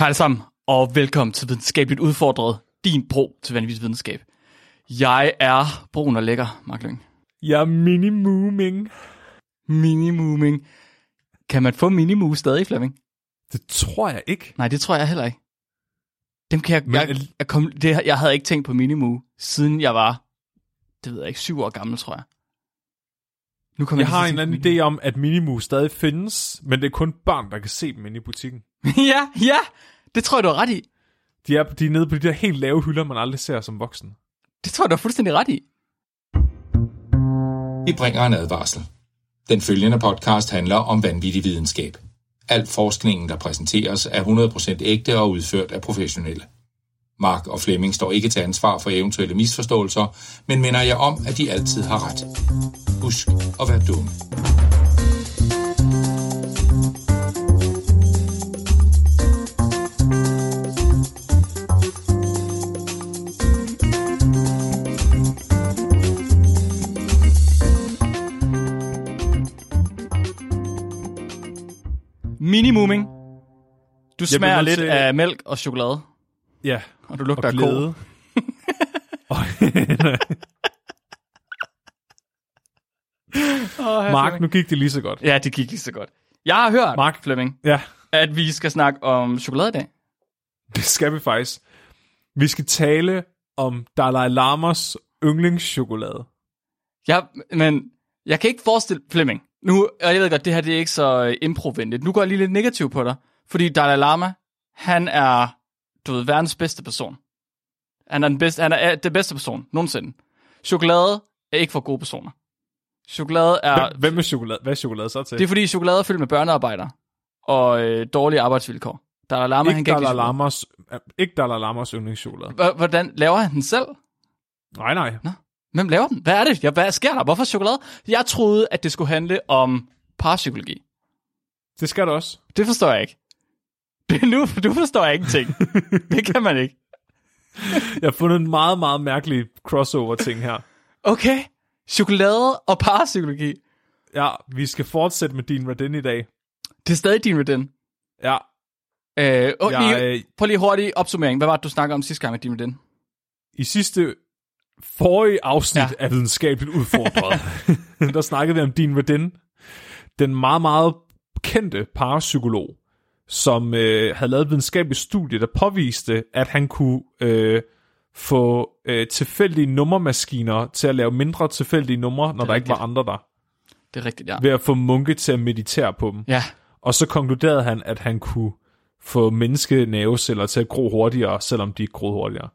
Hej alle sammen, og velkommen til Videnskabeligt Udfordret, din bro til vanvittig videnskab. Jeg er brun og lækker, Mark Lyng. Jeg er mini-mooming. Mini-mooming. Kan man få mini stadig, Flemming? Det tror jeg ikke. Nej, det tror jeg heller ikke. Dem kan jeg, Men- jeg, jeg, kom, det, jeg havde ikke tænkt på mini siden jeg var, det ved jeg ikke, syv år gammel, tror jeg. Nu kommer Jeg har en anden idé om, at Minimu stadig findes, men det er kun børn, der kan se dem inde i butikken. ja, ja, det tror jeg, du har ret i. De er, de er nede på de der helt lave hylder, man aldrig ser som voksen. Det tror jeg, du har fuldstændig ret i. Vi bringer en advarsel. Den følgende podcast handler om vanvittig videnskab. Al forskningen, der præsenteres, er 100% ægte og udført af professionelle. Mark og Flemming står ikke til ansvar for eventuelle misforståelser, men minder jer om, at de altid har ret. Husk at være dumme. Mini-mooming. Du smager lidt til- af mælk og chokolade, Ja, og du lugter og af ko. glæde. Og- Oh, Mark, nu gik det lige så godt. Ja, det gik lige så godt. Jeg har hørt, Mark. Flemming, Ja, at vi skal snakke om chokolade i dag. det skal vi faktisk. Vi skal tale om Dalai Lamas yndlingschokolade. Ja, men jeg kan ikke forestille, Flemming, nu, og jeg ved godt, det her det er ikke så øh, improvenligt. Nu går jeg lige lidt negativ på dig, fordi Dalai Lama, han er, du ved, verdens bedste person. Han er den bedste, han er den bedste person nogensinde. Chokolade er ikke for gode personer. Chokolade er... Hvem, hvem er chokolade? Hvad er chokolade så til? Det er fordi chokolade er fyldt med børnearbejder og øh, dårlige arbejdsvilkår. Dalai Lama, han ikke kan ikke Dalai. Lamas, øh, ikke Dalai Lamas yndlingschokolade. H- Hvordan laver han den selv? Nej, nej. Hvem laver den? Hvad er det? Ja, hvad sker der? Hvorfor chokolade? Jeg troede, at det skulle handle om parapsykologi. Det skal du også. Det forstår jeg ikke. Det, nu, du forstår ingenting. det kan man ikke. Jeg har fundet en meget, meget mærkelig crossover-ting her. Okay. Chokolade og parapsykologi. Ja, vi skal fortsætte med din Radin i dag. Det er stadig din Redin. Ja, Øh, og jeg, lige, øh, prøv lige hurtig opsummering. Hvad var det, du snakkede om sidste gang med din Redin? i sidste forrige afsnit Ja. af Videnskabeligt Udfordret, der snakkede vi om din Radin, den meget, meget kendte parapsykolog, som øh, havde lavet et videnskabeligt studie, der påviste, at han kunne øh, få øh, tilfældige nummermaskiner til at lave mindre tilfældige numre, når der ikke var andre der, Det er rigtigt, ja. ved at få munke til at meditere på dem. Ja, Og så konkluderede han, at han kunne få menneskenerveceller til at gro hurtigere, selvom de ikke groede hurtigere.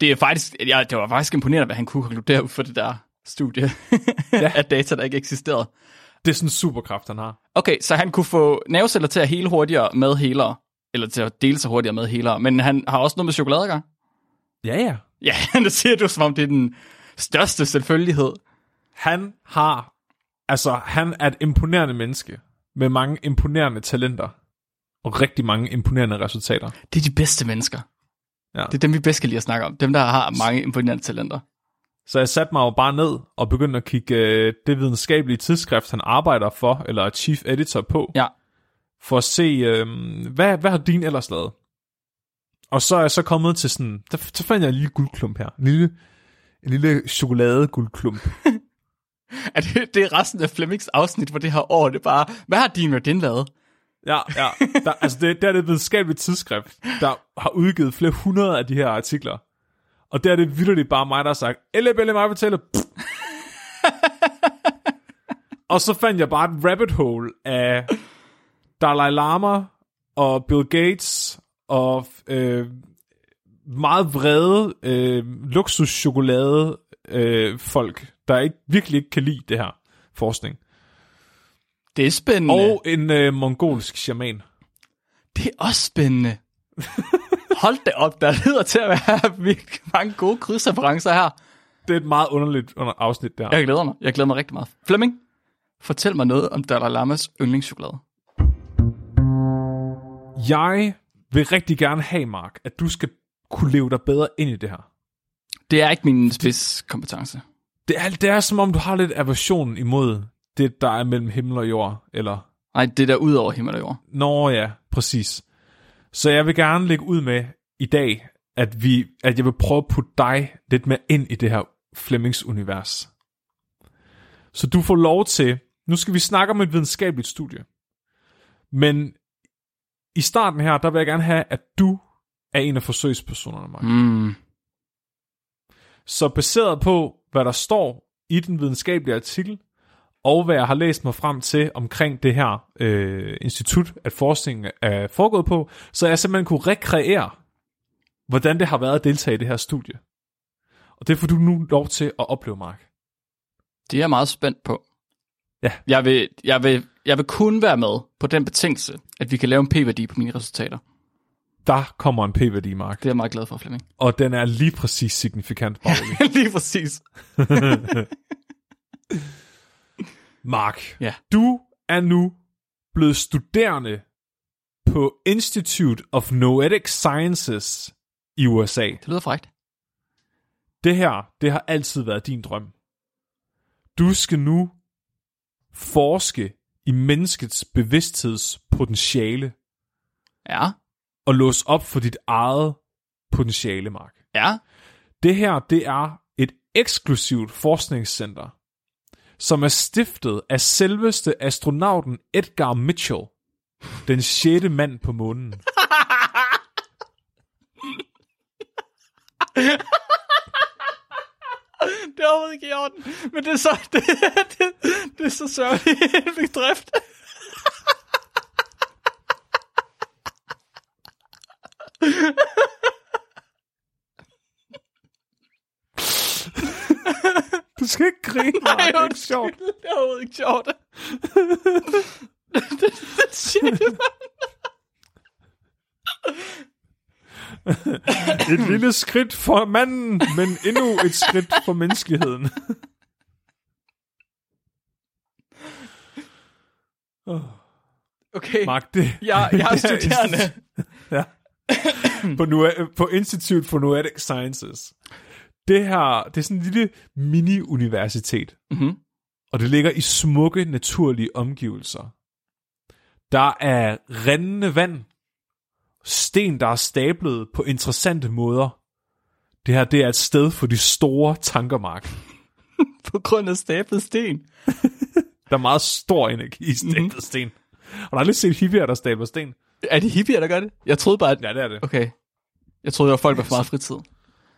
det, er faktisk, ja, det var faktisk imponerende, hvad han kunne konkludere ud for det der studie ja. af data, der ikke eksisterede. Det er sådan en superkraft, han har. Okay, så han kunne få nerveceller til at hele hurtigere med helere, eller til at dele sig hurtigere med helere, men han har også noget med chokolade at gøre. Ja, ja. Ja, det siger du, som om det er den største selvfølgelighed. Han har, altså han er et imponerende menneske, med mange imponerende talenter, og rigtig mange imponerende resultater. Det er de bedste mennesker. Ja. Det er dem, vi bedst kan lide at snakke om. Dem, der har mange imponerende talenter. Så jeg satte mig jo bare ned og begyndte at kigge øh, det videnskabelige tidsskrift, han arbejder for, eller er chief editor på, Ja. for at se, øh, hvad, hvad har din ellers lavet? Og så er jeg så kommet til sådan, der, så fandt jeg en lille guldklump her. En lille, en lille chokoladeguldklump. Er det, det er resten af Flemmings afsnit for det her år. Det er bare, hvad har din Radin lavet? Ja, ja. Der, altså det, der er det et videnskabeligt tidsskrift, der har udgivet flere hundrede af de her artikler. Og der er det vildt bare mig, der har sagt, Belle mig fortæller. og så fandt jeg bare et rabbit hole af Dalai Lama og Bill Gates og øh, meget vrede øh, luksuschokolade øh, folk, der ikke virkelig ikke kan lide det her forskning. Det er spændende. Og en øh, mongolsk shaman. Det er også spændende. Hold da op, der lyder til at være virkelig mange gode krydsreferencer her. Det er et meget underligt under afsnit der. Jeg glæder mig. Jeg glæder mig rigtig meget. Flemming, fortæl mig noget om Dalai Lamas yndlingschokolade. Jeg vil rigtig gerne have, Mark, at du skal kunne leve dig bedre ind i det her. Det er ikke min spidskompetence. Det er, det er som om, du har lidt aversion imod det, der er mellem himmel og jord. Eller, Nej, det der ud over himmel og jord. nå ja, præcis. Så jeg vil gerne lægge ud med i dag, at, vi, at jeg vil prøve at putte dig lidt mere ind i det her Flemings univers. Så du får lov til, nu skal vi snakke om et videnskabeligt studie. Men i starten her, der vil jeg gerne have, at du er en af forsøgspersonerne, Mark. Mm. Så baseret på, hvad der står i den videnskabelige artikel, og hvad jeg har læst mig frem til omkring det her øh, institut, at forskningen er foregået på, så jeg simpelthen kunne rekreere, hvordan det har været at deltage i det her studie. Og det får du nu lov til at opleve, Mark. Det er jeg meget spændt på. Ja. Jeg vil, jeg, vil, jeg vil kun være med på den betingelse, at vi kan lave en p-værdi på mine resultater. Der kommer en p-værdi, Mark. Det er jeg meget glad for, Flemming. Og den er lige præcis signifikant, Pauli. Lige præcis. Mark, Ja. du er nu blevet studerende på Institute of Noetic Sciences i USA. Det lyder frækt. Det her, det har altid været din drøm. Du skal nu forske i menneskets bevidsthedspotentiale Ja. og låse op for dit eget potentiale, Mark. Ja. Det her, det er et eksklusivt forskningscenter, som er stiftet af selveste astronauten Edgar Mitchell, den sjette mand på månen. Det er overhovedet ikke i orden. Men det er så, det, det, det er så sørgeligt bedrift. Du skal ikke grine, Mark. Det er ikke sjovt. Det er overhovedet ikke sjovt. det, det, det, shit, Et lille skridt for manden, men endnu et skridt for menneskeheden. Okay, Mark, det... jeg, jeg er studerende. Ja. på, nu, på Institute for Noetic Sciences. Det her, det er sådan en lille mini-universitet. Mhm. Og det ligger i smukke, naturlige omgivelser. Der er rindende vand. Sten, der er stablet på interessante måder. Det her, det er et sted for de store tanker, Mark. På grund af stablet sten. Der er meget stor energi i stablet mm-hmm. sten. Har du aldrig set hippier, der stabler sten? Er det hippier, der gør det? Jeg troede bare, at... Ja, det er det. Okay. Jeg troede, det var folk med for meget fritid.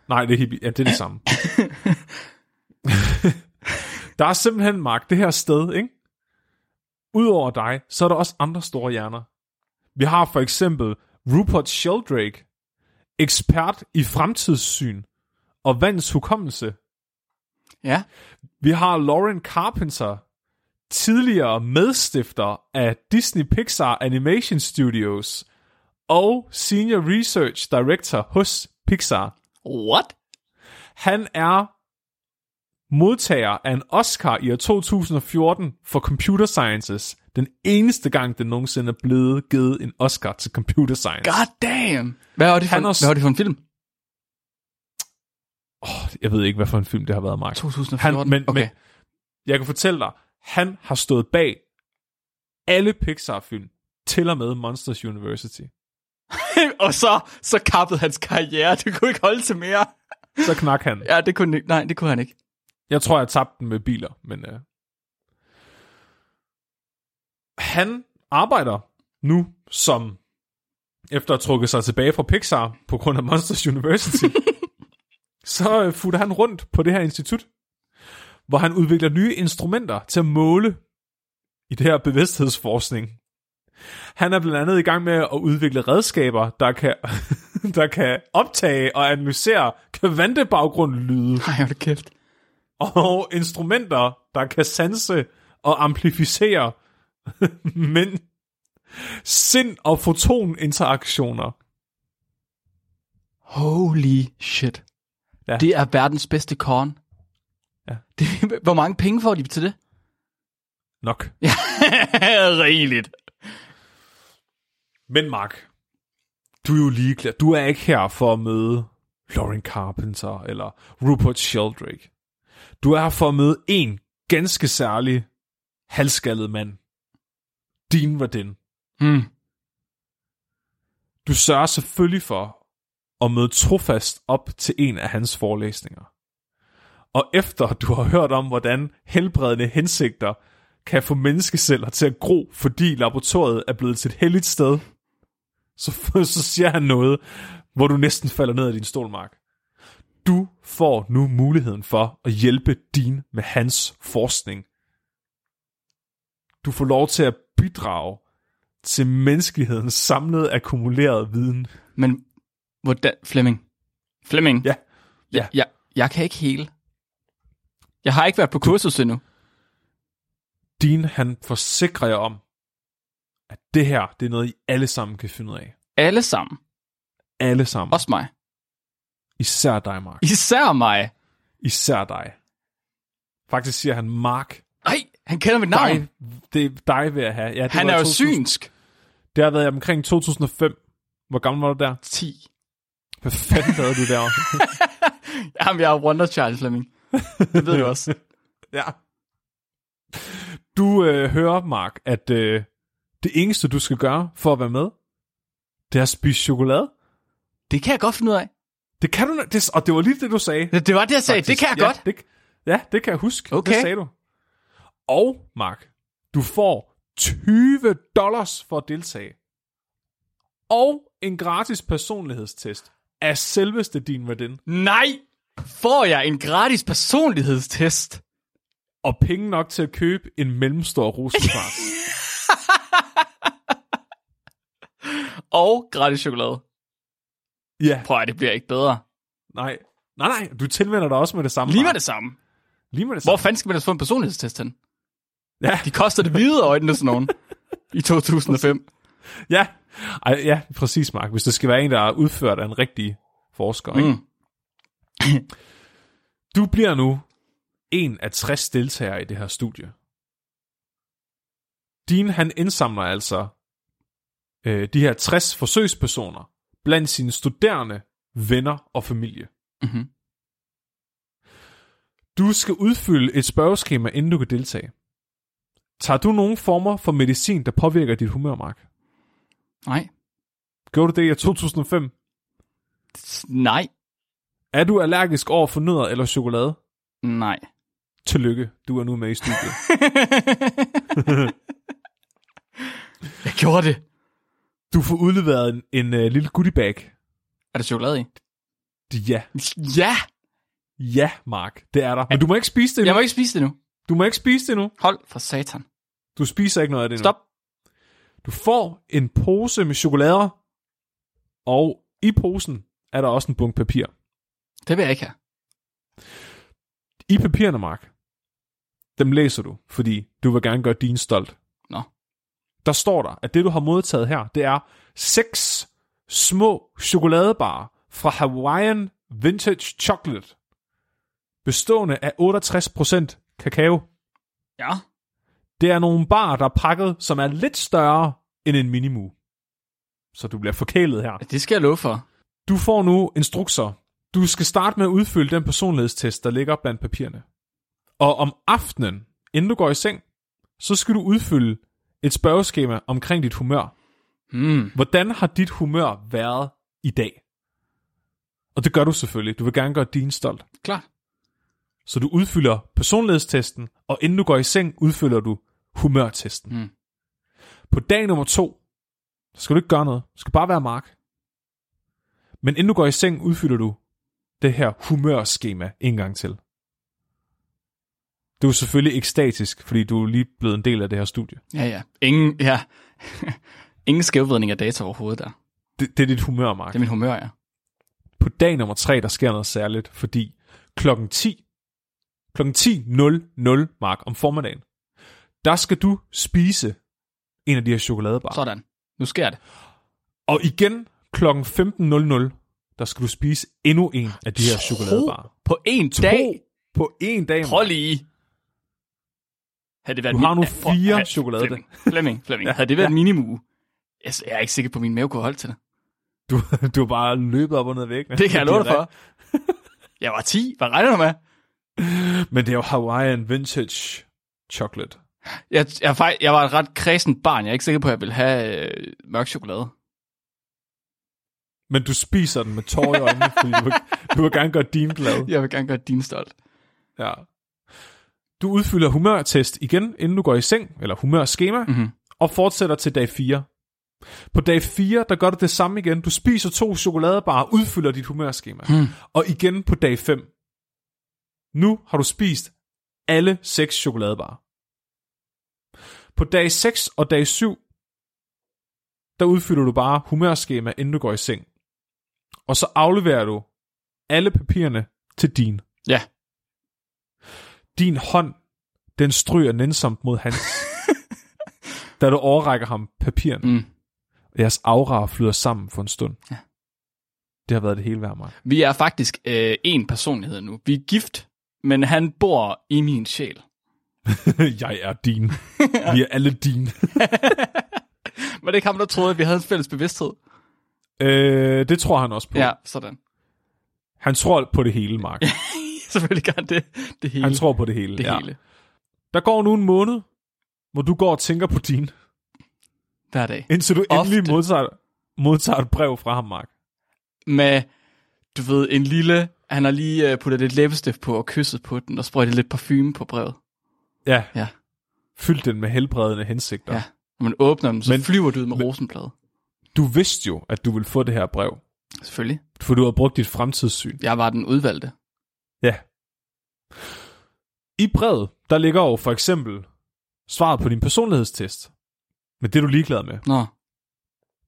Nej, det er hippie. Ja, det er det samme. der er simpelthen, Mark, det her sted, ikke? Udover dig, så er der også andre store hjerner. Vi har for eksempel Rupert Sheldrake, ekspert i fremtidssyn og vands hukommelse. Ja. Vi har Lauren Carpenter, tidligere medstifter af Disney Pixar Animation Studios og Senior Research Director hos Pixar. What? Han er modtager af en Oscar i år 2014 for Computer Sciences. Den eneste gang, det nogensinde er blevet givet en Oscar til Computer Science. God damn. Hvad var det for, en, også- hvad var det for en film? Jeg ved ikke, hvad for en film det har været, Mark. 2014? Han, men, okay. men jeg kan fortælle dig, han har stået bag alle Pixar-film, til og med Monsters University. Og så, så kappede hans karriere. Det kunne ikke holde til mere. Så knak han. Ja, det kunne, nej, det kunne han ikke. Jeg tror, jeg tabte den med biler, men... Uh... Han arbejder nu som... Efter at trukket sig tilbage fra Pixar på grund af Monsters University, så uh, futter han rundt på det her institut, hvor han udvikler nye instrumenter til at måle i det her bevidsthedsforskning. Han er blandt andet i gang med at udvikle redskaber, der kan, der kan optage og analysere kvantebaggrundlyde Nej, hold kæft. og instrumenter, der kan sanse og amplificere men sind- og fotoninteraktioner. Holy shit. Ja. Det er verdens bedste korn. Ja. Det, hvor mange penge får de til det? Nok. Ja, rigeligt. Men Mark, du er jo ligeglad. Du er ikke her for at møde Lauren Carpenter eller Rupert Sheldrake. Du er her for at møde en ganske særlig halvskaldet mand. Din var den. Mm. Du sørger selvfølgelig for at møde trofast op til en af hans forelæsninger. Og efter du har hørt om, hvordan helbredende hensigter kan få menneskeceller til at gro, fordi laboratoriet er blevet til et helligt sted, så, så siger han noget, hvor du næsten falder ned af din stol, Mark. Du får nu muligheden for at hjælpe din med hans forskning. Du får lov til at bidrage til menneskelighedens samlede akkumulerede viden. Men hvordan... Flemming. Flemming. Ja. Ja. Jeg, jeg kan ikke hele. Jeg har ikke været på kursus endnu. Din, han forsikrer jer om, det her, det er noget, I alle sammen kan finde ud af. Alle sammen. Alle sammen. Også mig. Især dig, Mark. Især mig. Især dig. Faktisk siger han Mark. Nej, han kender mit navn. Dig, det er dig ved at have. Ja, det han er jo 2000 synsk. Det har været omkring 2005. Hvor gammel var du der? 10. Hvad fanden lavede du der? Jamen, jeg er Wonder Child, Flemming. Det ved du også. ja. Du øh, hører, Mark, at øh, det eneste, du skal gøre for at være med, det er at spise chokolade. Det kan jeg godt finde ud af. Det kan du, det, og det var lige det, du sagde. Det, det var det, jeg sagde. Det kan jeg ja, godt. Det, ja, det kan jeg huske. Okay. Det sagde du. Og, Mark, du får 20 dollars for at deltage. Og en gratis personlighedstest af selveste din verdin. Nej! Får jeg en gratis personlighedstest? Og penge nok til at købe en mellemstor rosenkvart. Og gratis chokolade. ja, Prøv at det bliver ikke bedre. nej. Nej, nej, du tilvender dig også med det samme. Lige med det samme. Lige med det Hvor samme. fanden skal man ellers få en personlighedstest hen? Ja, De koster det hvide øjnene, sådan nogen. I 2005. ja. Ej, ja, præcis, Mark. Hvis det skal være en, der er udført af en rigtig forsker. Ikke? Mm. Du bliver nu en af 60 deltagere i det her studie. Din, han indsamler altså øh, de her 60 forsøgspersoner blandt sine studerende, venner og familie. Mm-hmm. Du skal udfylde et spørgeskema, inden du kan deltage. Tager du nogle former for medicin, der påvirker dit humør, Mark? Nej. Gjorde du det i 2005? Nej. Er du allergisk over for nødder eller chokolade? Nej. Tillykke, du er nu med i studiet. Jeg gjorde det. Du får udleveret en, en uh, lille goodiebag. Er der chokolade i? Ja, Ja! ja, Mark, det er der. Men du må ikke spise det endnu. Jeg må ikke spise det nu. Du må ikke spise det nu. Hold for satan. Du spiser ikke noget af det nu. Stop. Du får en pose med chokolader, og i posen er der også en bunke papir. Det vil jeg ikke have. I papirerne, Mark, dem læser du, fordi du vil gerne gøre din stolt. Der står der, at det du har modtaget her, det er seks små chokoladebarer fra Hawaiian Vintage Chocolate, bestående af 68% kakao. Ja. Det er nogle bar, der er pakket, som er lidt større end en minimu. Så du bliver forkælet her. Det skal jeg love for. Du får nu instrukser. Du skal starte med at udfylde den personlighedstest, der ligger blandt papirerne. Og om aftenen, inden du går i seng, så skal du udfylde et spørgeskema omkring dit humør. Hmm. Hvordan har dit humør været i dag? Og det gør du selvfølgelig. Du vil gerne gøre din stolt. Klar. Så du udfylder personlighedstesten, og inden du går i seng, udfylder du humørtesten. Mm. På dag nummer to, så skal du ikke gøre noget. Du skal bare være Mark. Men inden du går i seng, udfylder du det her humørskema en gang til. Du er selvfølgelig ekstatisk, fordi du er lige blevet en del af det her studie. Ja, ja. Ingen, ja. Ingen skævvridning af data overhovedet der. Det, det er dit humør, Mark. Det er min humør, ja. På dag nummer tre, der sker noget særligt, fordi klokken 10, klokken 10.00, Mark, om formiddagen, der skal du spise en af de her chokoladebarer. Sådan. Nu sker det. Og igen klokken 15.00, der skal du spise endnu en af de her chokoladebarer. På en To dag. på en dag. Prøv lige. Havde det været Du har min- nu Ja, fire ja, chokolade. Flemming, Flemming, Flemming. Havde det været en minimu? Jeg jeg er ikke sikker på, at min mave kunne holde til det. Du, du har bare løbet op og ned væggene. Det kan jeg love dig for. Jeg var 10. Hvad regner du med? Men det er jo Hawaiian Vintage Chocolate. Jeg, jeg, jeg, jeg var et ret kredsen barn. Jeg er ikke sikker på, at jeg ville have øh, mørk chokolade. men du spiser den med tår i øjnene, fordi du vil, du vil gerne gøre din glad. Jeg vil gerne gøre din stolt. Ja. Du udfylder humørtest igen, inden du går i seng, eller humørskema, Mhm. og fortsætter til dag 4. På dag 4, der gør du det samme igen. Du spiser to chokoladebarer, udfylder dit humørskema. Hmm. Og igen på dag 5. Nu har du spist alle seks chokoladebarer. På dag 6 og dag 7, der udfylder du bare humørskema, inden du går i seng. Og så afleverer du alle papirerne til din. Ja. Din hånd, den stryger nænsomt mod hans, da du overrækker ham papirerne. Mm. Jeres aura flyder sammen for en stund. Ja. Det har været det hele værd, mig. Vi er faktisk øh, en personlighed nu. Vi er gift, men han bor i min sjæl. Jeg er din. Vi er alle din. Men det ikke ham, der troede, at vi havde en fælles bevidsthed. øh, det tror han også på. Ja, sådan. Han tror på det hele, Mark. Selvfølgelig gør han det. Det hele. Han tror på det hele. det ja. hele. Der går nu en måned, hvor du går og tænker på din, Hver dag. indtil du Ofte. endelig modtager, modtager et brev fra ham, Mark. Med, du ved, en lille... Han har lige øh, puttet lidt læbestift på og kysset på den, og sprøjtet lidt parfume på brevet. Ja. Ja. Fyld den med helbredende hensigter. Ja. Når man åbner dem, så Men- men, flyver du ud med rosenblad. Du vidste jo, at du ville få det her brev, Selvfølgelig. for du har brugt dit fremtidssyn. Jeg var den udvalgte. I brevet, der ligger jo for eksempel svaret på din personlighedstest. Men det er du ligeglad med. Nå,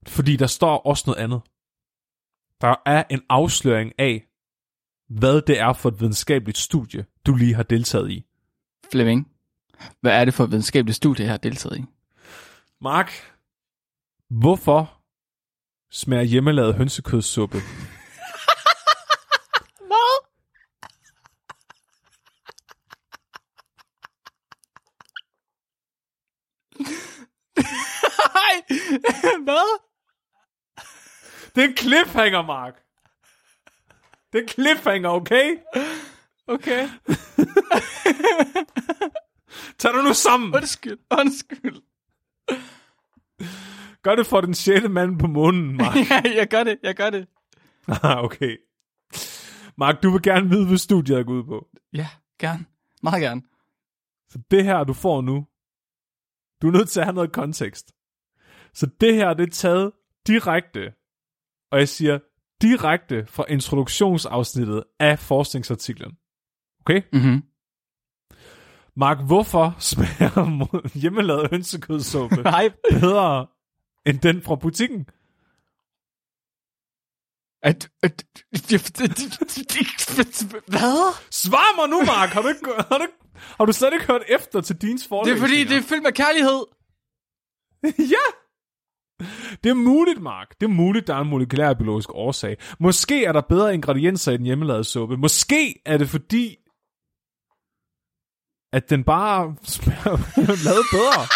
Fordi der står også noget andet. Der er en afsløring af, hvad det er for et videnskabeligt studie, du lige har deltaget i. Flemming. Hvad er det for et videnskabeligt studie, jeg har deltaget i? Mark, hvorfor smager hjemmelavet hønsekødssuppe? hvad? Det er en cliffhanger, Mark. Det er en cliffhanger, okay? Okay. Tag dig nu sammen. Undskyld, undskyld. Gør det for den sjette mand på månen, Mark. Ja, jeg gør det, jeg gør det. Ah, okay. Mark, du vil gerne vide, hvad studiet er gået ud på. Ja, gerne. Meget gerne. Så det her, du får nu, du er nødt til at have noget kontekst. Så det her, det er taget direkte, og jeg siger direkte fra introduktionsafsnittet af forskningsartiklen. Okay? Mm-hmm. Mark, hvorfor smager hjemmelavet hønsekødssuppe Nej, bedre end den fra butikken? at, at, hvad? Svar mig nu, Mark! Har du, ikke, har, du, har du slet ikke hørt efter til dins Det er fordi, det er fyldt med kærlighed. ja! Det er muligt, Mark. Det er muligt, der er en molekylærbiologisk årsag. Måske er der bedre ingredienser i den hjemmelavede suppe. Måske er det fordi, at den bare smager lavet bedre.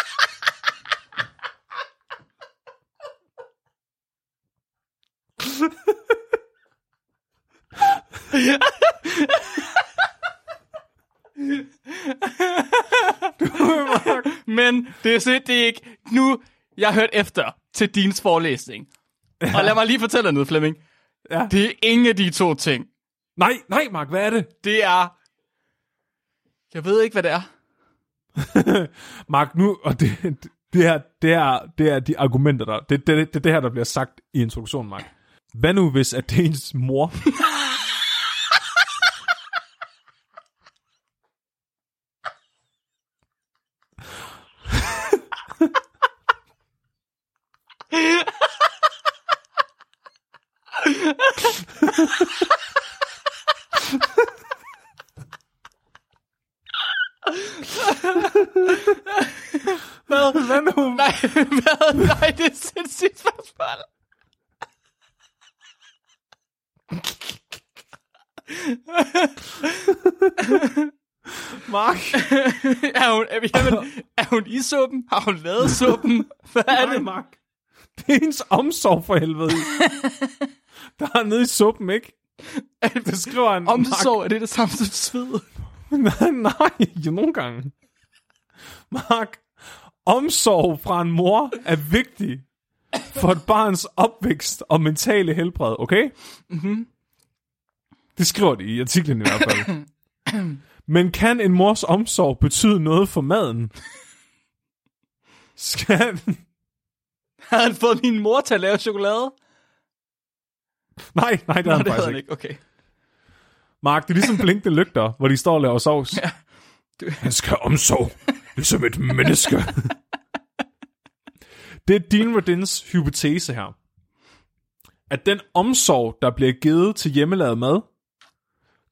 Men det er det ikke... Nu, jeg hørt efter til din forelæsning. Og lad mig lige fortælle dig noget, Flemming. Ja. Det er ingen af de to ting. Nej, nej, Mark, hvad er det? Det er... Jeg ved ikke, hvad det er. Mark, nu, og det, det, her, det, er, det er de argumenter, der... Det, det, det, det det her, der bliver sagt i introduktionen, Mark. Hvad nu, hvis at det er ens mor... Hvad? Hvad nu? Nej, hvad? Nej, det er sindssygt spørgsmål. Mark? er, hun, er, jamen, er hun i suppen? Har hun lavet suppen? Hvad er Nej, det? Mark. Det er ens omsorg for helvede. Der er nede i suppen, ikke? Det skriver han. Omsorg, er det det samme som sved? Mark. Nej, nej, jo nogle gange. Mark, omsorg fra en mor er vigtig. for et barns opvækst og mentale helbred, okay? Mm-hmm. Det skriver de i artiklen i hvert fald. Men kan en mors omsorg betyde noget for maden? Skal... Har han fået min mor til at lave chokolade? Nej, nej, det Nå, er han det faktisk havde ikke. ikke. Okay. Mark, det er ligesom blinkende lygter, hvor de står og laver sovs. Ja. Du- Han skal omsorg, ligesom et menneske. det er Dean Radins hypotese her. At den omsorg, der bliver givet til hjemmelavet mad,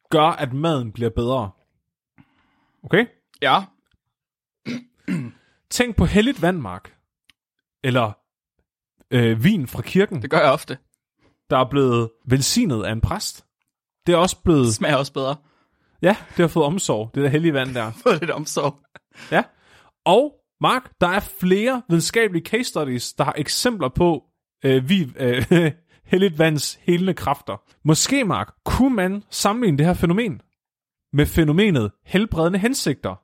gør, at maden bliver bedre. Okay? Ja. Tænk på helligt vand, Mark. Eller øh, vin fra kirken, Det gør jeg ofte. der er blevet velsignet af en præst. Det er også blevet... Det smager også bedre. Ja, det har fået omsorg, det der hellige vand der. Få lidt omsorg. Ja. Og Mark, der er flere videnskabelige case studies, der har eksempler på øh, vi, øh, helligt vands helende kræfter. Måske, Mark, kunne man sammenligne det her fænomen med fænomenet helbredende hensigter.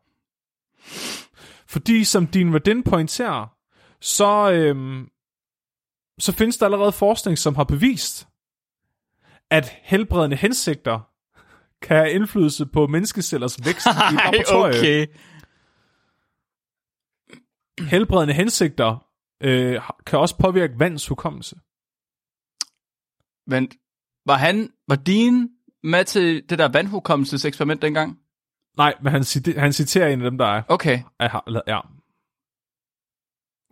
Fordi, som din Radin pointerer, så, øhm, så findes der allerede forskning, som har bevist, at helbredende hensigter kan have indflydelse på menneskecellers vækst i Ej, laboratorium okay. helbredende hensigter øh, kan også påvirke vands hukommelse. Men var han, var din med til det der vandhukommelseseksperiment dengang? Nej, men han, han citerer en af dem, der er. Okay. er ja.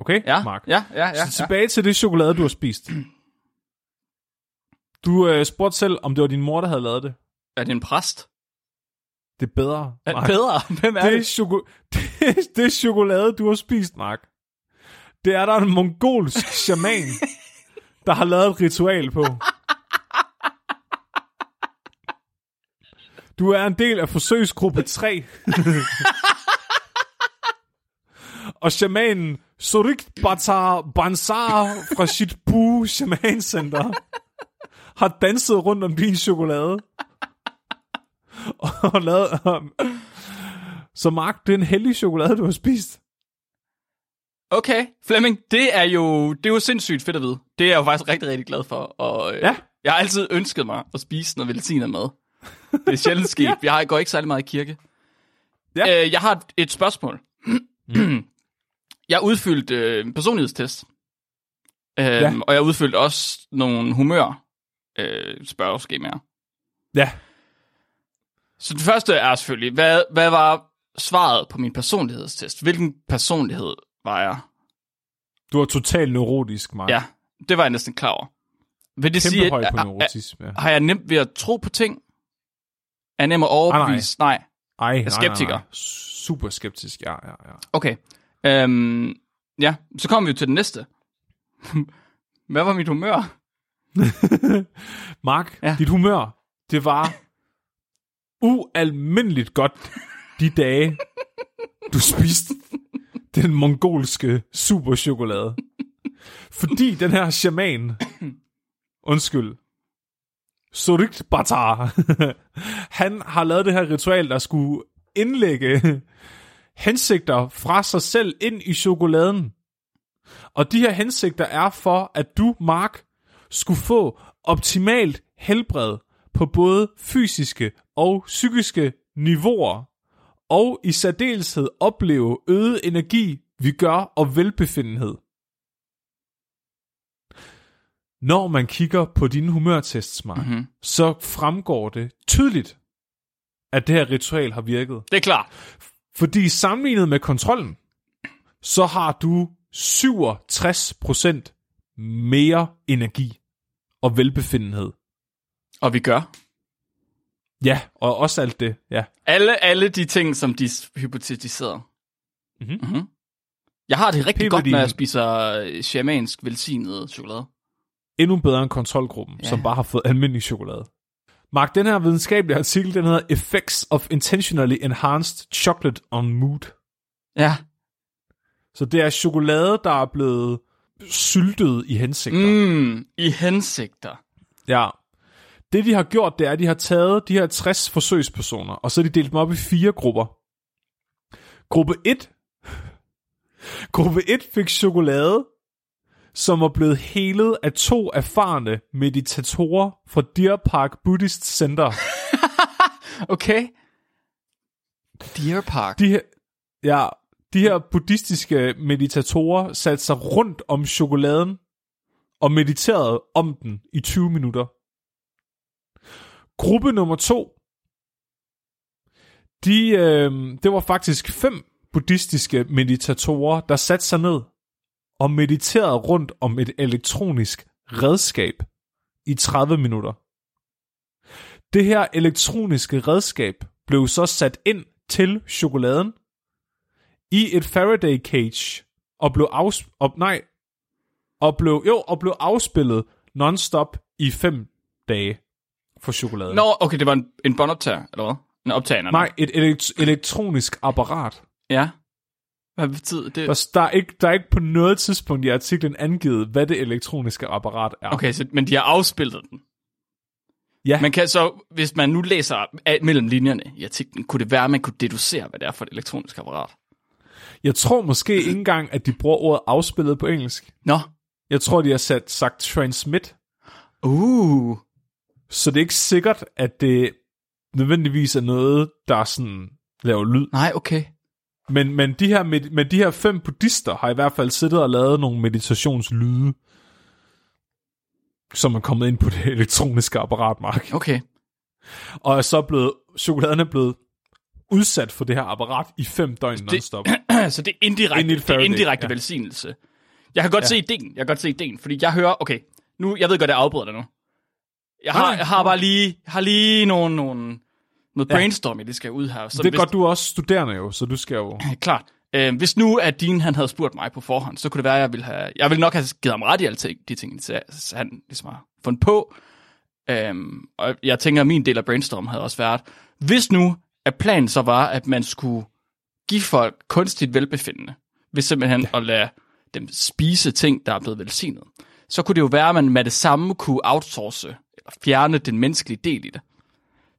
Okay, Ja, Mark? ja, ja, ja. Så tilbage til det chokolade, du har spist. Du øh, spurgte selv, om det var din mor, der havde lavet det. Er det en præst? Det er bedre, Er Mark. det bedre? Hvem er Det er, det? choko- det, det er chokolade, du har spist, Mark. Det er der en mongolsk shaman, der har lavet et ritual på. Du er en del af forsøgsgruppe 3. Og shamanen Surik Batar Bansar fra Shitbu Shaman Center har danset rundt om din chokolade. Og lavet... Så Mark, det er en heldig chokolade, du har spist. Okay, Flemming, det er jo det er jo sindssygt fedt at vide. Det er jeg jo faktisk rigtig, rigtig glad for. Og, øh, Ja. Jeg har altid ønsket mig at spise noget velsignet mad. Det er sjældent sket. Ja. Jeg går ikke særlig meget i kirke. Ja. Øh, jeg har et, et spørgsmål. jeg har udfyldt øh, en personlighedstest. Øhm, Ja. Og jeg har udfyldt også nogle humør øh, spørgeskemaer. Ja. Så det første er selvfølgelig, hvad, hvad var svaret på min personlighedstest? Hvilken personlighed var jeg? Du er totalt neurotisk, Mark. Ja, det var jeg næsten klar over. Vil det Kæmpe sige, høj på at, neurotisme. Ja. har jeg nemt ved at tro på ting? Er jeg nem at overbevise? nej. nej. Ej, nej, skeptiker. Nej, nej. Super skeptisk, ja, ja, ja. Okay. Øhm, ja, så kommer vi jo til den næste. Hvad var mit humør? Mark, Ja. dit humør, det var ualmindeligt godt de dage, du spiste den mongolske superchokolade. Fordi den her shaman, undskyld, Surik Batar, han har lavet det her ritual, der skulle indlægge hensigter fra sig selv ind i chokoladen. Og de her hensigter er for, at du, Mark, skulle få optimalt helbred på både fysiske og psykiske niveauer, og i særdeleshed opleve øget energi, vi gør og velbefindenhed. Når man kigger på dine humørtests, Mark, Mhm. så fremgår det tydeligt, at det her ritual har virket. Det er klart. Fordi sammenlignet med kontrollen, så har du 67% mere energi og velbefindenhed. Og vi gør. Ja, og også alt det, ja. Alle, alle de ting, som de hypotetiserede. Mhm. Mm-hmm. Jeg har det rigtig godt, med når jeg spiser øh, shamansk velsignet chokolade. Endnu bedre end kontrolgruppen, ja. som bare har fået almindelig chokolade. Mark, den her videnskabelige artikel, den hedder Effects of Intentionally Enhanced Chocolate on Mood. Ja. Så det er chokolade, der er blevet syltet i hensigter. Mm, I hensigter. Ja. Det de har gjort, det er, at de har taget de her 60 forsøgspersoner, og så har de delt dem op i fire grupper. Gruppe 1. Gruppe 1 fik chokolade, som var blevet helet af to erfarne meditatorer fra Deer Park Buddhist Center. Okay. Deer Park. De her, ja, de her buddhistiske meditatorer satte sig rundt om chokoladen og mediterede om den i 20 minutter. Gruppe nummer to, de, øh, det var faktisk fem buddhistiske meditatorer, der satte sig ned og mediterede rundt om et elektronisk redskab i 30 minutter. Det her elektroniske redskab blev så sat ind til chokoladen i et Faraday cage og blev afs og, nej, og blev jo og blev afspillet non-stop i fem dage for chokoladen. Nå, okay, det var en, en båndoptager, eller hvad? En optager? Nej, et elekt- elektronisk apparat. Ja. Hvad betyder det? Der, der, er ikke, der er ikke på noget tidspunkt i artiklen angivet, hvad det elektroniske apparat er. Okay, så, men de har afspillet den. Ja. Man kan så, hvis man nu læser af, mellem linjerne i artiklen, kunne det være, at man kunne deducere, hvad det er for et elektronisk apparat. Jeg tror måske ikke engang, at de bruger ordet afspillet på engelsk. Nå. Jeg tror, de har sat, sagt transmit. Uh. Så det er ikke sikkert, at det nødvendigvis er noget, der sådan laver lyd. Nej, okay. Men, men, de her, men de her fem buddhister har i hvert fald siddet og lavet nogle meditationslyde, som er kommet ind på det elektroniske apparat, Mark. Okay. Og er så blevet, chokoladen er blevet udsat for det her apparat i fem døgn non-stop. så det er indirekte, det er indirekte ja. velsignelse. Jeg kan godt ja. se ideen. Jeg kan godt se ideen, fordi jeg hører, okay, nu, jeg ved godt, jeg afbryder dig nu. Jeg har, jeg har bare lige, har lige nogle, nogle, noget Ja. brainstorm, jeg lige skal ud her. Så det er hvis, godt, du også studerende jo, så du skal jo... Klart. Øh, hvis nu, at din han havde spurgt mig på forhånd, så kunne det være, at jeg ville have... Jeg ville nok have givet ham ret i alle ting, de ting, han ligesom har fundet på. Øhm, og jeg tænker, at min del af brainstorm havde også været, hvis nu, at planen så var, at man skulle give folk kunstigt velbefindende, ved simpelthen ja. at lade dem spise ting, der er blevet velsignet, så kunne det jo være, at man med det samme kunne outsource, eller fjerne den menneskelige del i det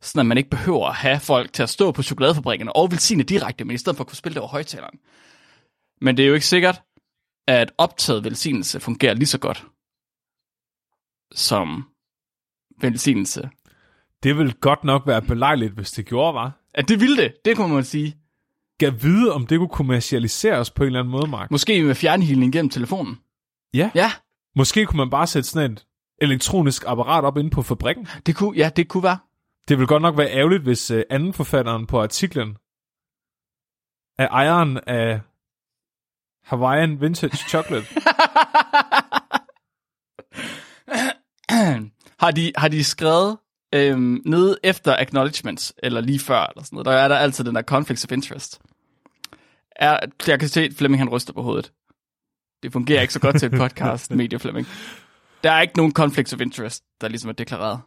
sådan at man ikke behøver at have folk til at stå på chokoladefabrikkerne og velsigne direkte, men i stedet for at kunne spille det over højtaleren. Men det er jo ikke sikkert, at optaget velsignelse fungerer lige så godt som velsignelse. Det vil godt nok være belejligt, hvis det gjorde, var. At det ville det, det kunne man sige. Gav vide, om det kunne kommercialiseres på en eller anden måde, Mark. Måske med fjernhealing gennem telefonen. Ja. Ja, Måske kunne man bare sætte sådan et elektronisk apparat op inde på fabrikken. det kunne, ja, det kunne være. Det vil godt nok være ærgerligt, hvis uh, anden forfatteren på artiklen er ejeren af Hawaiian Vintage Chocolate. har, de, har de skrevet øhm, nede efter acknowledgements, eller lige før, eller sådan noget, der er der altid den der conflicts of interest. Er, jeg kan se, at Flemming han ryster på hovedet. Det fungerer ikke så godt til et podcast, Media Flemming. Der er ikke nogen conflicts of interest, der ligesom er deklareret.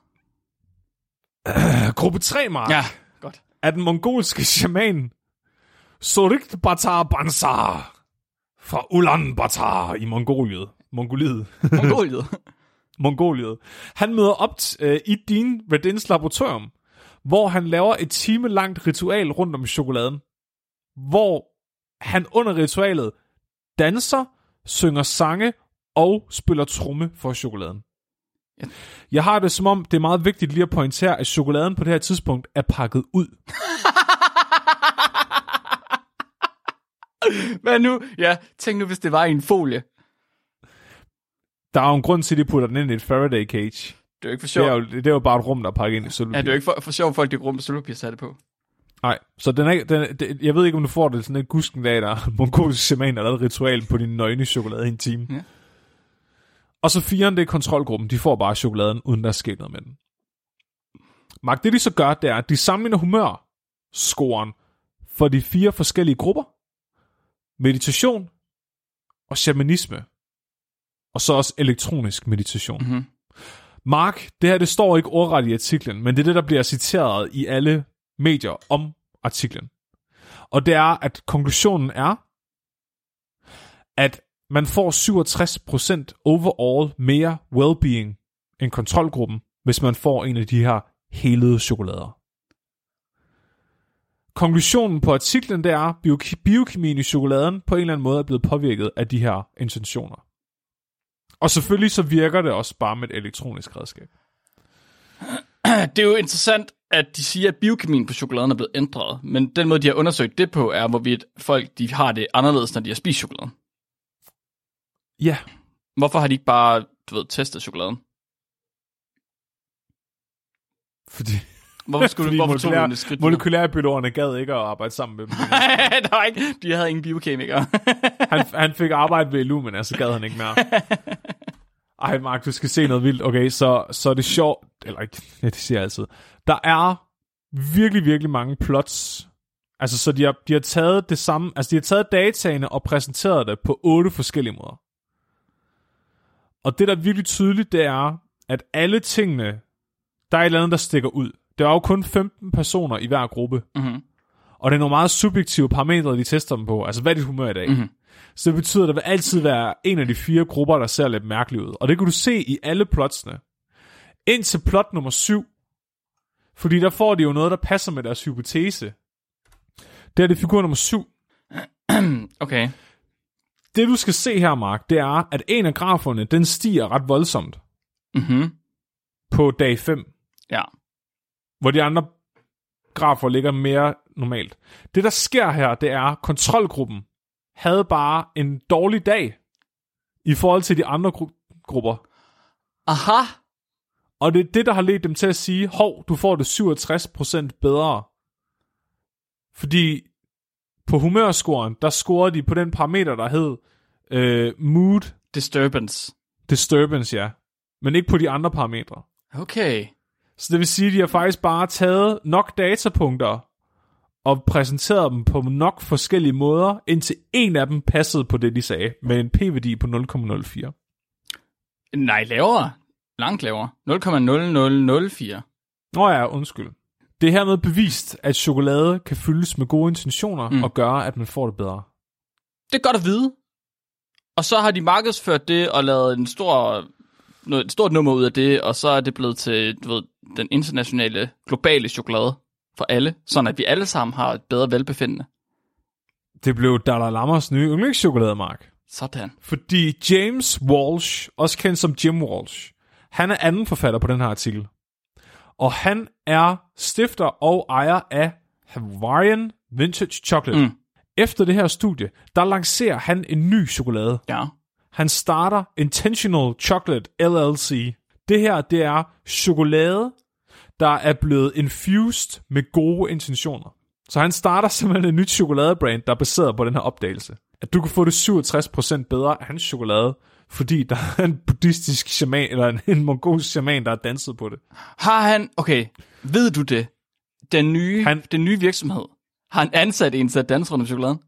Gruppe 3, Mark, Ja, godt. er den mongolske shaman Sorikt Batar Bansar fra Ulaanbaatar i Mongoliet. Mongoliet. Mongoliet. Mongoliet. Han møder op t- øh, i din Redins laboratorium, hvor han laver et time langt ritual rundt om chokoladen, hvor han under ritualet danser, synger sange og spiller tromme for chokoladen. Ja. Jeg har det som om, det er meget vigtigt lige at pointere, at chokoladen på det her tidspunkt er pakket ud. Hvad nu? Ja, tænk nu, hvis det var i en folie. Der er jo en grund til, at de putter den ind i et Faraday cage. Det er jo ikke for Det sjov. er jo, det er jo bare et rum, der er pakket ind i sølvpapir. Ja, det er jo ikke for, for sjov, folk de rum med sølvpapir satte på. Nej, så den er, den, den, jeg ved ikke, om du får det sådan et gusken dag, der er mongolsk shaman, lavet et ritual på din nøgne chokolade i en time. Ja. Og så firen, det er kontrolgruppen. De får bare chokoladen, uden der er sket noget med den. Mark, det de så gør, det er, at de sammenligner humør-scoren for de fire forskellige grupper. Meditation og shamanisme. Og så også elektronisk meditation. Mhm. Mark, det her det står ikke ordret i artiklen, men det er det, der bliver citeret i alle medier om artiklen. Og det er, at konklusionen er, at man får 67% overall mere well-being end kontrolgruppen, hvis man får en af de her helede chokolader. Konklusionen på artiklen det er, at biokemien i chokoladen på en eller anden måde er blevet påvirket af de her intentioner. Og selvfølgelig så virker det også bare med et elektronisk redskab. Det er jo interessant, at de siger, at biokemien på chokoladen er blevet ændret, men den måde, de har undersøgt det på, er, hvorvidt folk de har det anderledes, når de har spist chokoladen. Ja, Hvorfor har de ikke bare, du ved, testet chokoladen? fordi, Hvorfor skulle fordi du, hvorfor tog du molekylær, et skridt molekylærbiologerne gad ikke at arbejde sammen med dem. der var ikke, de havde ingen biokemikere. Han, han fik arbejde ved Illumina, så gad han ikke mere. Ej, Mark, du skal se noget vildt. Okay, så, så er det sjovt. Eller ikke, ja, det siger jeg altid. Der er virkelig, virkelig mange plots. Altså, så de har, de har taget det samme... Altså, de har taget dataene og præsenteret det på otte forskellige måder. Og det, der er virkelig tydeligt, det er, at alle tingene... Der er et eller andet, der stikker ud. Der er jo kun 15 personer i hver gruppe. mm-hmm. Og det er nogle meget subjektive parametre, de tester dem på. Altså, hvad er dit humør i dag? Mhm. Så det betyder, at der vil altid være en af de fire grupper, der ser lidt mærkeligt ud. Og det kan du se i alle plotsene. Indtil plot nummer syv. Fordi der får de jo noget, der passer med deres hypotese. Det er det figur nummer syv. Okay. Det du skal se her, Mark, det er, at en af graferne, den stiger ret voldsomt Mm-hmm. på dag 5. Ja. hvor de andre grafer ligger mere normalt. Det, der sker her, det er, at kontrolgruppen havde bare en dårlig dag i forhold til de andre gru- grupper. Aha! Og det er det, der har ledt dem til at sige, hov, du får det 67% bedre. Fordi på humørscoren, der scorede de på den parameter, der hed øh, mood Disturbance. disturbance, ja. Men ikke på de andre parametre. Okay. Så det vil sige, at de har faktisk bare taget nok datapunkter og præsenteret dem på nok forskellige måder, indtil en af dem passede på det, de sagde, med en p-værdi på 0,04. Nej, lavere. Langt lavere. 0,0004. Nå ja, undskyld. Det er hermed bevist, at chokolade kan fyldes med gode intentioner mm. og gøre, at man får det bedre. Det er godt at vide. Og så har de markedsført det og lavet en stor, noget, et stort nummer ud af det, og så er det blevet til du ved, den internationale, globale chokolade for alle, sådan at vi alle sammen har et bedre velbefindende. Det blev Dalai Lamas nye yndlingschokolade, Mark. Sådan. Fordi James Walsh, også kendt som Jim Walsh, han er anden forfatter på den her artikel. Og han er stifter og ejer af Hawaiian Vintage Chocolate. Mm. Efter det her studie, der lancerer han en ny chokolade. Ja. Han starter Intentional Chocolate LLC. Det her, det er chokolade, der er blevet infused med gode intentioner. Så han starter simpelthen et nyt chokoladebrand, der er baseret på den her opdagelse. At du kan få det 67% bedre af hans chokolade, fordi der er en buddhistisk shaman, eller en, en mongolsk shaman, der har danset på det. Har han, okay, ved du det? Den nye, Han- den nye virksomhed, har han ansat en til at danse rundt om chokoladen?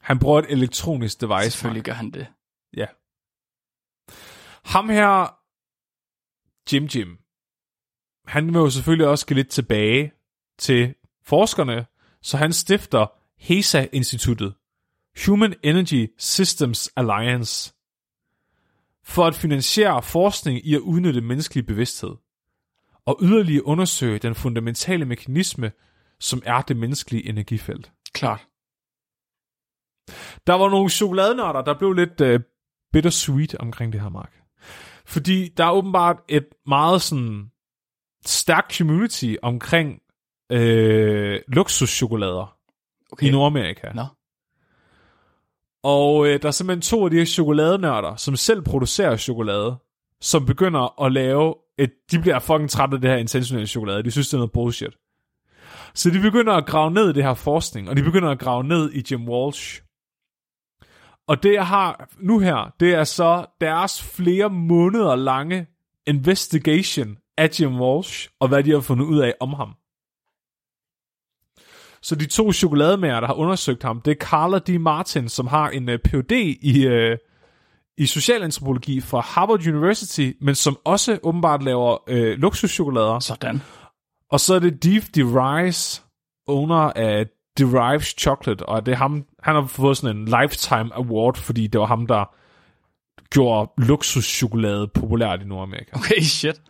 Han bruger et elektronisk device. Selvfølgelig gør han det. Ja. Ham her, Jim Jim, han vil jo selvfølgelig også gå lidt tilbage til forskerne, så han stifter HESA-instituttet, Human Energy Systems Alliance, for at finansiere forskning i at udnytte menneskelig bevidsthed, og yderligere undersøge den fundamentale mekanisme, som er det menneskelige energifelt. Klart. Der var nogle chokoladenørder, der blev lidt uh, bittersweet omkring det her, Mark. Fordi der er åbenbart et meget sådan stærkt community omkring øh, luksuschokolader Okay. i Nordamerika. Nå. Og øh, der er simpelthen to af de her chokoladenørder, som selv producerer chokolade, som begynder at lave et... De bliver fucking trætte af det her intentionelle chokolade. De synes, det er noget bullshit. Så de begynder at grave ned i det her forskning, og de begynder at grave ned i Jim Walsh. Og det, jeg har nu her, det er så deres flere måneder lange investigation af Jim Walsh, og hvad de har fundet ud af om ham. Så de to chokolademager, der har undersøgt ham, det er Carla D. Martin, som har en uh, Ph.D. i, uh, i socialantropologi fra Harvard University, men som også åbenbart laver uh, luksuschokolader. Sådan. Og så er det Dave DeRise, owner af Derives Chocolate, og det er ham, han har fået sådan en lifetime award, fordi det var ham, der gjorde luksuschokolade populært i Nordamerika. Okay, shit.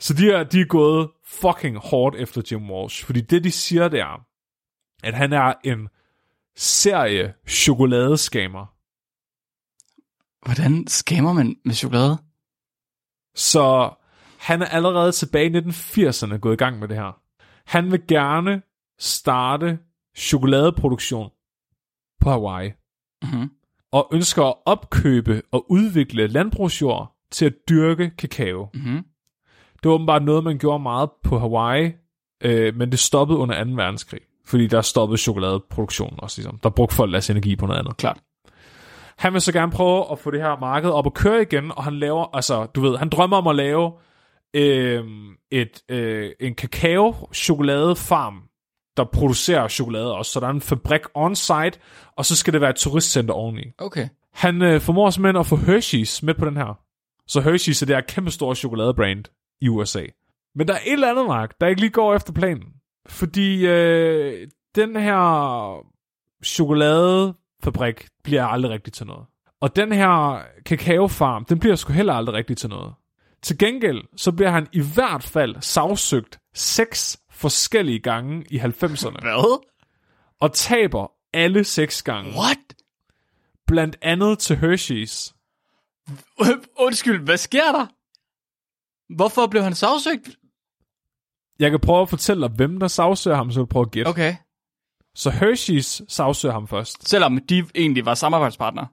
Så de er, de er gået fucking hårdt efter Jim Walsh, fordi det de siger, det er, at han er en serie chokoladeskammer. Hvordan scammer man med chokolade? Så han er allerede tilbage i 1980'erne gået i gang med det her. Han vil gerne starte chokoladeproduktion på Hawaii, Mm-hmm. og ønsker at opkøbe og udvikle landbrugsjord til at dyrke kakao. Mm-hmm. Det var åbenbart noget, man gjorde meget på Hawaii, øh, men det stoppede under 2. verdenskrig, fordi der stoppede chokoladeproduktionen også. Ligesom. Der brugte folk deres energi på noget andet. Klart. Han vil så gerne prøve at få det her marked op at køre igen, og han laver, altså, du ved, han drømmer om at lave øh, et, øh, en kakao-chokoladefarm, der producerer chokolade også. Så der er en fabrik on-site, og så skal det være et turistcenter oveni. Okay. Han øh, formår simpelthen at få Hershey's med på den her. Så Hershey's er det her kæmpe store chokoladebrand i USA. Men der er et eller andet, Mark, der ikke lige går efter planen. Fordi øh, den her chokoladefabrik bliver aldrig rigtig til noget. Og den her kakaofarm, den bliver sgu heller aldrig rigtig til noget. Til gengæld, så bliver han i hvert fald sagsøgt seks forskellige gange i 90'erne, Hvad? og taber alle seks gange. What? Blandt andet til Hershey's. Undskyld, hvad sker der? Hvorfor blev han sagsøgt? Jeg kan prøve at fortælle dig, hvem der sagsøger ham, så du prøver at gætte. Okay. Så Hershey's sagsøger ham først. Selvom de egentlig var samarbejdspartnere?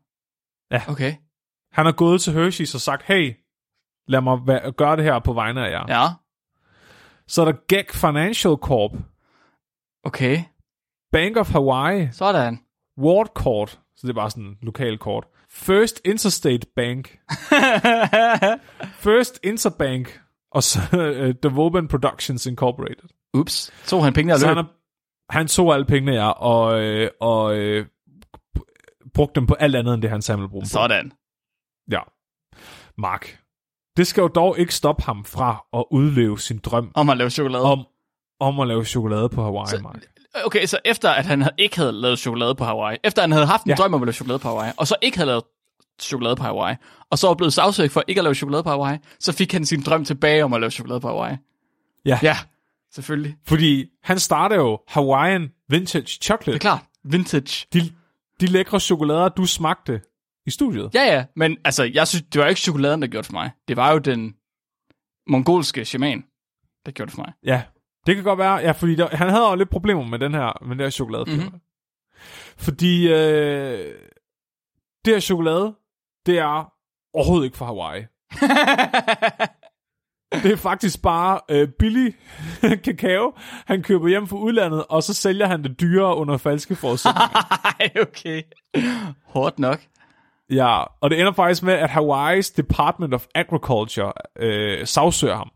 Ja. Okay. Han har gået til Hershey's og sagt, hey, lad mig gøre det her på vegne af jer. Ja. Ja. Så er der Gag Financial Corp, Okay. Bank of Hawaii, Sådan. Ward Court, så det er bare sådan en lokal kort. First Interstate Bank, First Interbank, og så uh, Devoban Productions Incorporated. Ups. Tog han pengene og løb? han, er, han tog alle pengene, ja, og, øh, og øh, brugte dem på alt andet, end det han ville bruge på. Sådan. Ja. Mark. Det skal jo dog ikke stoppe ham fra at udleve sin drøm Om at lave chokolade. om, om at lave chokolade på Hawaii, Så- Mark. Okay, så efter at han ikke havde lavet chokolade på Hawaii, efter han havde haft en ja. drøm om at lave chokolade på Hawaii, og så ikke havde lavet chokolade på Hawaii, og så blevet sagsøgt for ikke at lave chokolade på Hawaii, så fik han sin drøm tilbage om at lave chokolade på Hawaii. Ja. Ja, selvfølgelig. Fordi han starter jo Hawaiian Vintage Chocolate. Det er klart. Vintage. De, de lækre chokolader, du smagte i studiet. Ja, ja, men altså, jeg synes, det var ikke chokoladen, der gjorde det for mig. Det var jo den mongolske shaman, der gjorde det for mig. Ja, det kan godt være. Ja, fordi der, han havde jo lidt problemer med den her, med det her chokoladefirma. Mm-hmm. Fordi øh, det her chokolade, det er overhovedet ikke fra Hawaii. Det er faktisk bare øh, billig kakao, han køber hjem fra udlandet, og så sælger han det dyrere under falske forudsætninger. Okay. Hårdt nok. ja, og det ender faktisk med, at Hawaii's Department of Agriculture øh, sagsøger ham.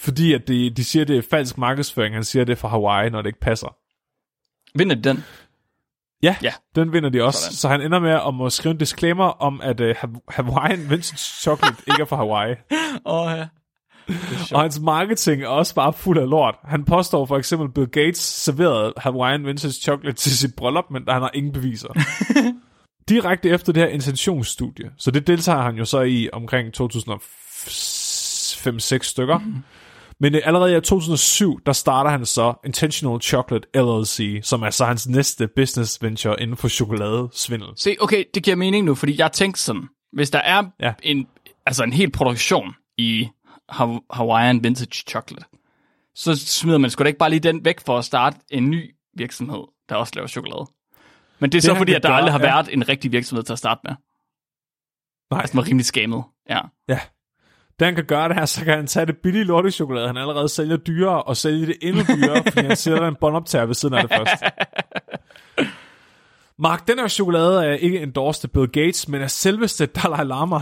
Fordi at de, de siger, det er falsk markedsføring. Han siger, det er fra Hawaii, når det ikke passer. Vinder de den? Ja, Ja. den vinder de også. Sådan. Så han ender med at må skrive en disclaimer om, at uh, Hawaiian Vintage Chocolate ikke er fra Hawaii. Åh, oh, ja. Og hans marketing er også bare fuld af lort. Han påstår for eksempel, at Bill Gates serverede Hawaiian Vintage Chocolate til sit bryllup, men han har ingen beviser. Direkte efter det her intentionsstudie, så det deltager han jo så i omkring 2005-6 stykker. Mm. Men øh, allerede i 2007, der starter han så Intentional Chocolate LLC, som er så hans næste business venture inden for chokoladesvindel. Se, okay, det giver mening nu, fordi jeg tænkte sådan, hvis der er Ja. en, altså en hel produktion i Haw- Hawaiian Vintage Chocolate, så smider man sgu da ikke bare lige den væk for at starte en ny virksomhed, der også laver chokolade. Men det er det, så fordi, at der gøre, aldrig har ja. været en rigtig virksomhed til at starte med. Nej. Altså, man er rimelig skammet. Ja. Ja. Da han kan gøre det her, så kan han tage det billige lortechokolade, han allerede sælger dyrere, og sælge det endnu dyrere, fordi han sætter en båndoptager ved siden af det først. Mark, den her chokolade er ikke endorsed af Bill Gates, men er selveste Dalai Lama,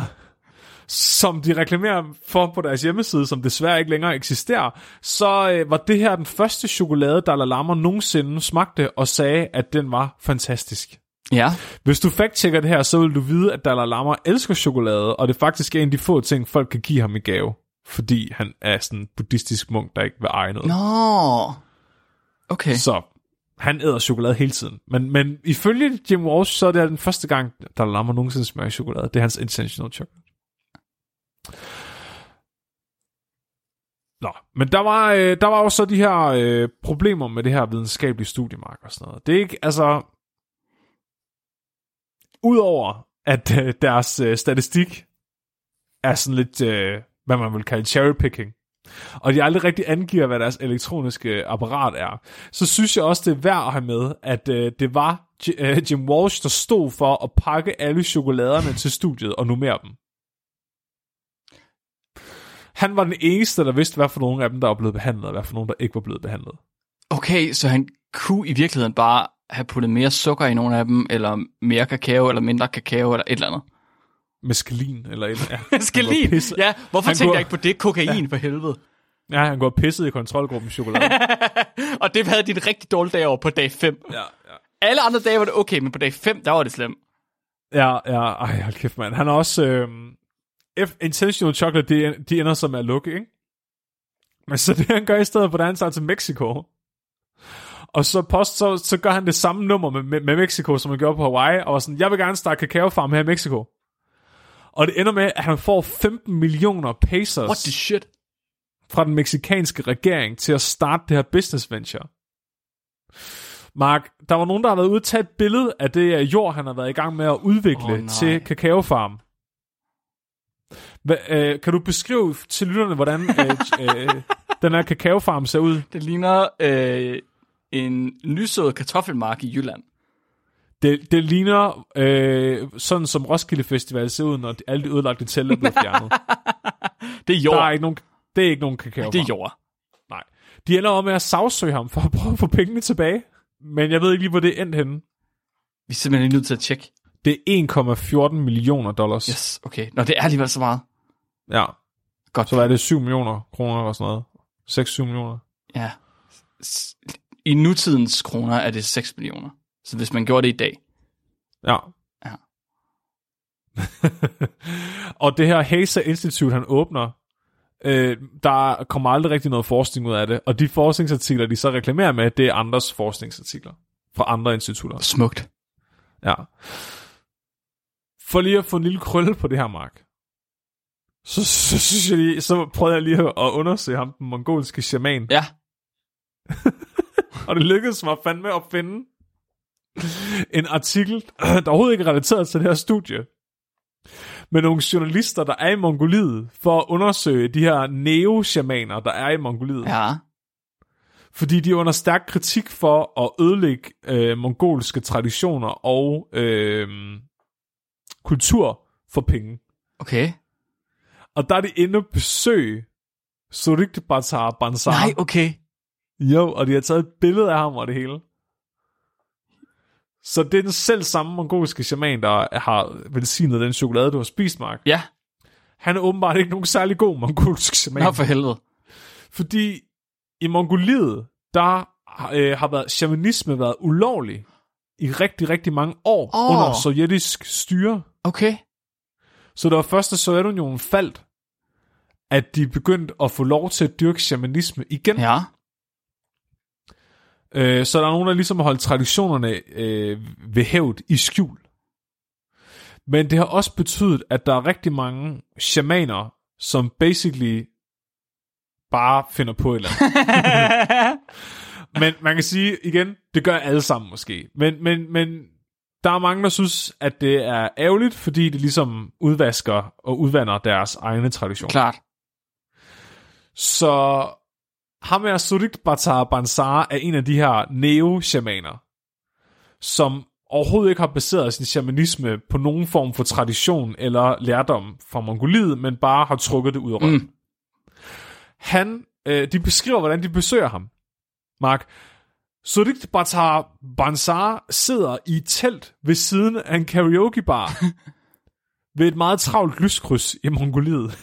som de reklamerer for på deres hjemmeside, som desværre ikke længere eksisterer, så øh, var det her den første chokolade, Dalai Lama nogensinde smagte og sagde, at den var fantastisk. Ja. Hvis du fact-checker det her, så vil du vide, at Dalai Lama elsker chokolade, og det er faktisk en af de få ting, folk kan give ham i gave. Fordi han er sådan en buddhistisk munk, der ikke vil eje noget. Nå. Okay. Så han æder chokolade hele tiden. Men, men ifølge Jim Walsh, så er det den første gang, Dalai Lama nogensinde smager chokolade. Det er hans intentional chocolate. Nå, men der var, øh, der var jo så de her øh, problemer med det her videnskabelige studiemark og sådan noget. Det er ikke, altså... Udover at øh, deres øh, statistik er sådan lidt, øh, hvad man vil kalde cherrypicking. Og de aldrig rigtig angiver, hvad deres elektroniske apparat er. Så synes jeg også, det er værd at have med, at øh, det var G- øh, Jim Walsh, der stod for at pakke alle chokoladerne til studiet og numere dem. Han var den eneste, der vidste, hvad for nogle af dem, der var blevet behandlet, og hvad for nogle, der ikke var blevet behandlet. Okay, så han kunne i virkeligheden bare have puttet mere sukker i nogle af dem, eller mere kakao, eller mindre kakao, eller et eller andet. Meskalin, eller et ja. Han går pisse- Ja, hvorfor Han tænkte går- jeg ikke på det? Kokain, for helvede. Ja, han går pisset i kontrolgruppen chokolade. Og det havde de en rigtig dårlig dag over på dag 5. ja, ja. Alle andre dage var det okay, men på dag 5, der var det slemt. Ja, ja, ej, hold kæft, mand. Han er også... Øh, F Intentional Chocolate, de, de ender som at lukke, ikke? Men så det, han gør i stedet for, er, han tager til Mexico. Og så, post, så, så gør han det samme nummer med, med, med Mexico, som han gjorde på Hawaii, og sådan, jeg vil gerne starte kakaofarm her i Mexico. Og det ender med, at han får 15 millioner pesos What the shit? fra den meksikanske regering til at starte det her business venture. Mark, der var nogen, der har været ude og tage et billede af det øh, jord, han har været i gang med at udvikle oh, nej. til kakaofarm. Hva, øh, kan du beskrive til lytterne, hvordan øh, øh, den her kakaofarm ser ud? Det ligner øh, en nysået kartoffelmark i Jylland. Det, det ligner øh, sådan, som Roskilde Festival ser ud, når alle de ødelagte telte er blevet fjernet. Det er jord. Der er ikke nogen, det er ikke nogen kakaofarm. det er jord. Nej. De ender om med at sagsøge ham for at prøve at få pengene tilbage. Men jeg ved ikke lige, hvor det endte henne. Vi er simpelthen nødt til at tjekke. Det er 1,14 millioner dollars. Yes, okay. Nå, det er alligevel så meget. Ja. Godt. Så hvad er det? 7 millioner kroner eller sådan noget? 6-7 millioner? Ja. I nutidens kroner er det 6 millioner. Så hvis man gjorde det i dag. Ja. Ja. og det her Hasa Institute, han åbner, øh, der kommer aldrig rigtig noget forskning ud af det. Og de forskningsartikler, de så reklamerer med, det er andres forskningsartikler fra andre institutter. Smukt. Ja. For lige at få en lille krølle på det her, Mark. Så, så, jeg lige, så prøvede jeg lige at undersøge ham, den mongolske shaman. Ja. Og det lykkedes mig fandme at finde en artikel, der overhovedet ikke er relateret til det her studie. Med nogle journalister, der er i Mongoliet, for at undersøge de her neo-shamaner, der er i Mongoliet. Ja. Fordi de er under stærk kritik for at ødelægge øh, mongolske traditioner og øh, kultur for penge. Okay. Og der er de inde og besøge Surik Batar Bansar. Nej, okay. Jo, og de har taget et billede af ham og det hele. Så det er den selv samme mongolske shaman, der har velsignet den chokolade, du har spist, Mark. Ja. Han er åbenbart ikke nogen særlig god mongolsk shaman. Nå for helvede. Fordi i Mongoliet, der øh, har været, shamanisme været ulovlig i rigtig, rigtig mange år Åh. under sovjetisk styre. Okay. Så det var først, da Sovjetunionen faldt, at de begyndte at få lov til at dyrke shamanisme igen. Ja. Øh, så der er nogen, der ligesom har holdt traditionerne øh, ved hævd i skjul. Men det har også betydet, at der er rigtig mange shamaner, som basically bare finder på et eller andet. men man kan sige igen, det gør alle sammen måske. Men, men, men der er mange, der synes, at det er ærgerligt, fordi det ligesom udvasker og udvander deres egne traditioner. Klart. Så ham her Surik Batar Bansar er en af de her neo-shamaner, som overhovedet ikke har baseret sin shamanisme på nogen form for tradition eller lærdom fra Mongoliet, men bare har trukket det ud af røven. Mm. Han, øh, de beskriver, hvordan de besøger ham. Mark, Surik Batar Bansar sidder i et telt ved siden af en karaokebar ved et meget travlt lyskryds i Mongoliet.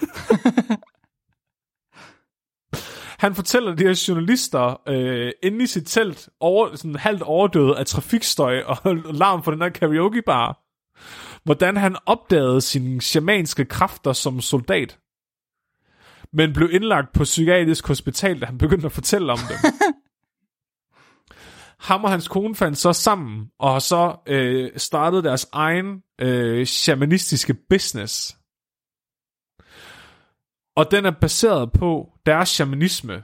Han fortæller de her journalister øh, inde i sit telt, over, sådan halvt overdøde af trafikstøj og larm for den her karaokebar, hvordan han opdagede sine shamanske kræfter som soldat, men blev indlagt på psykiatrisk hospital, da han begyndte at fortælle om dem. Ham og hans kone fandt så sammen, og har så øh, startet deres egen øh, shamanistiske business. Og den er baseret på deres shamanisme.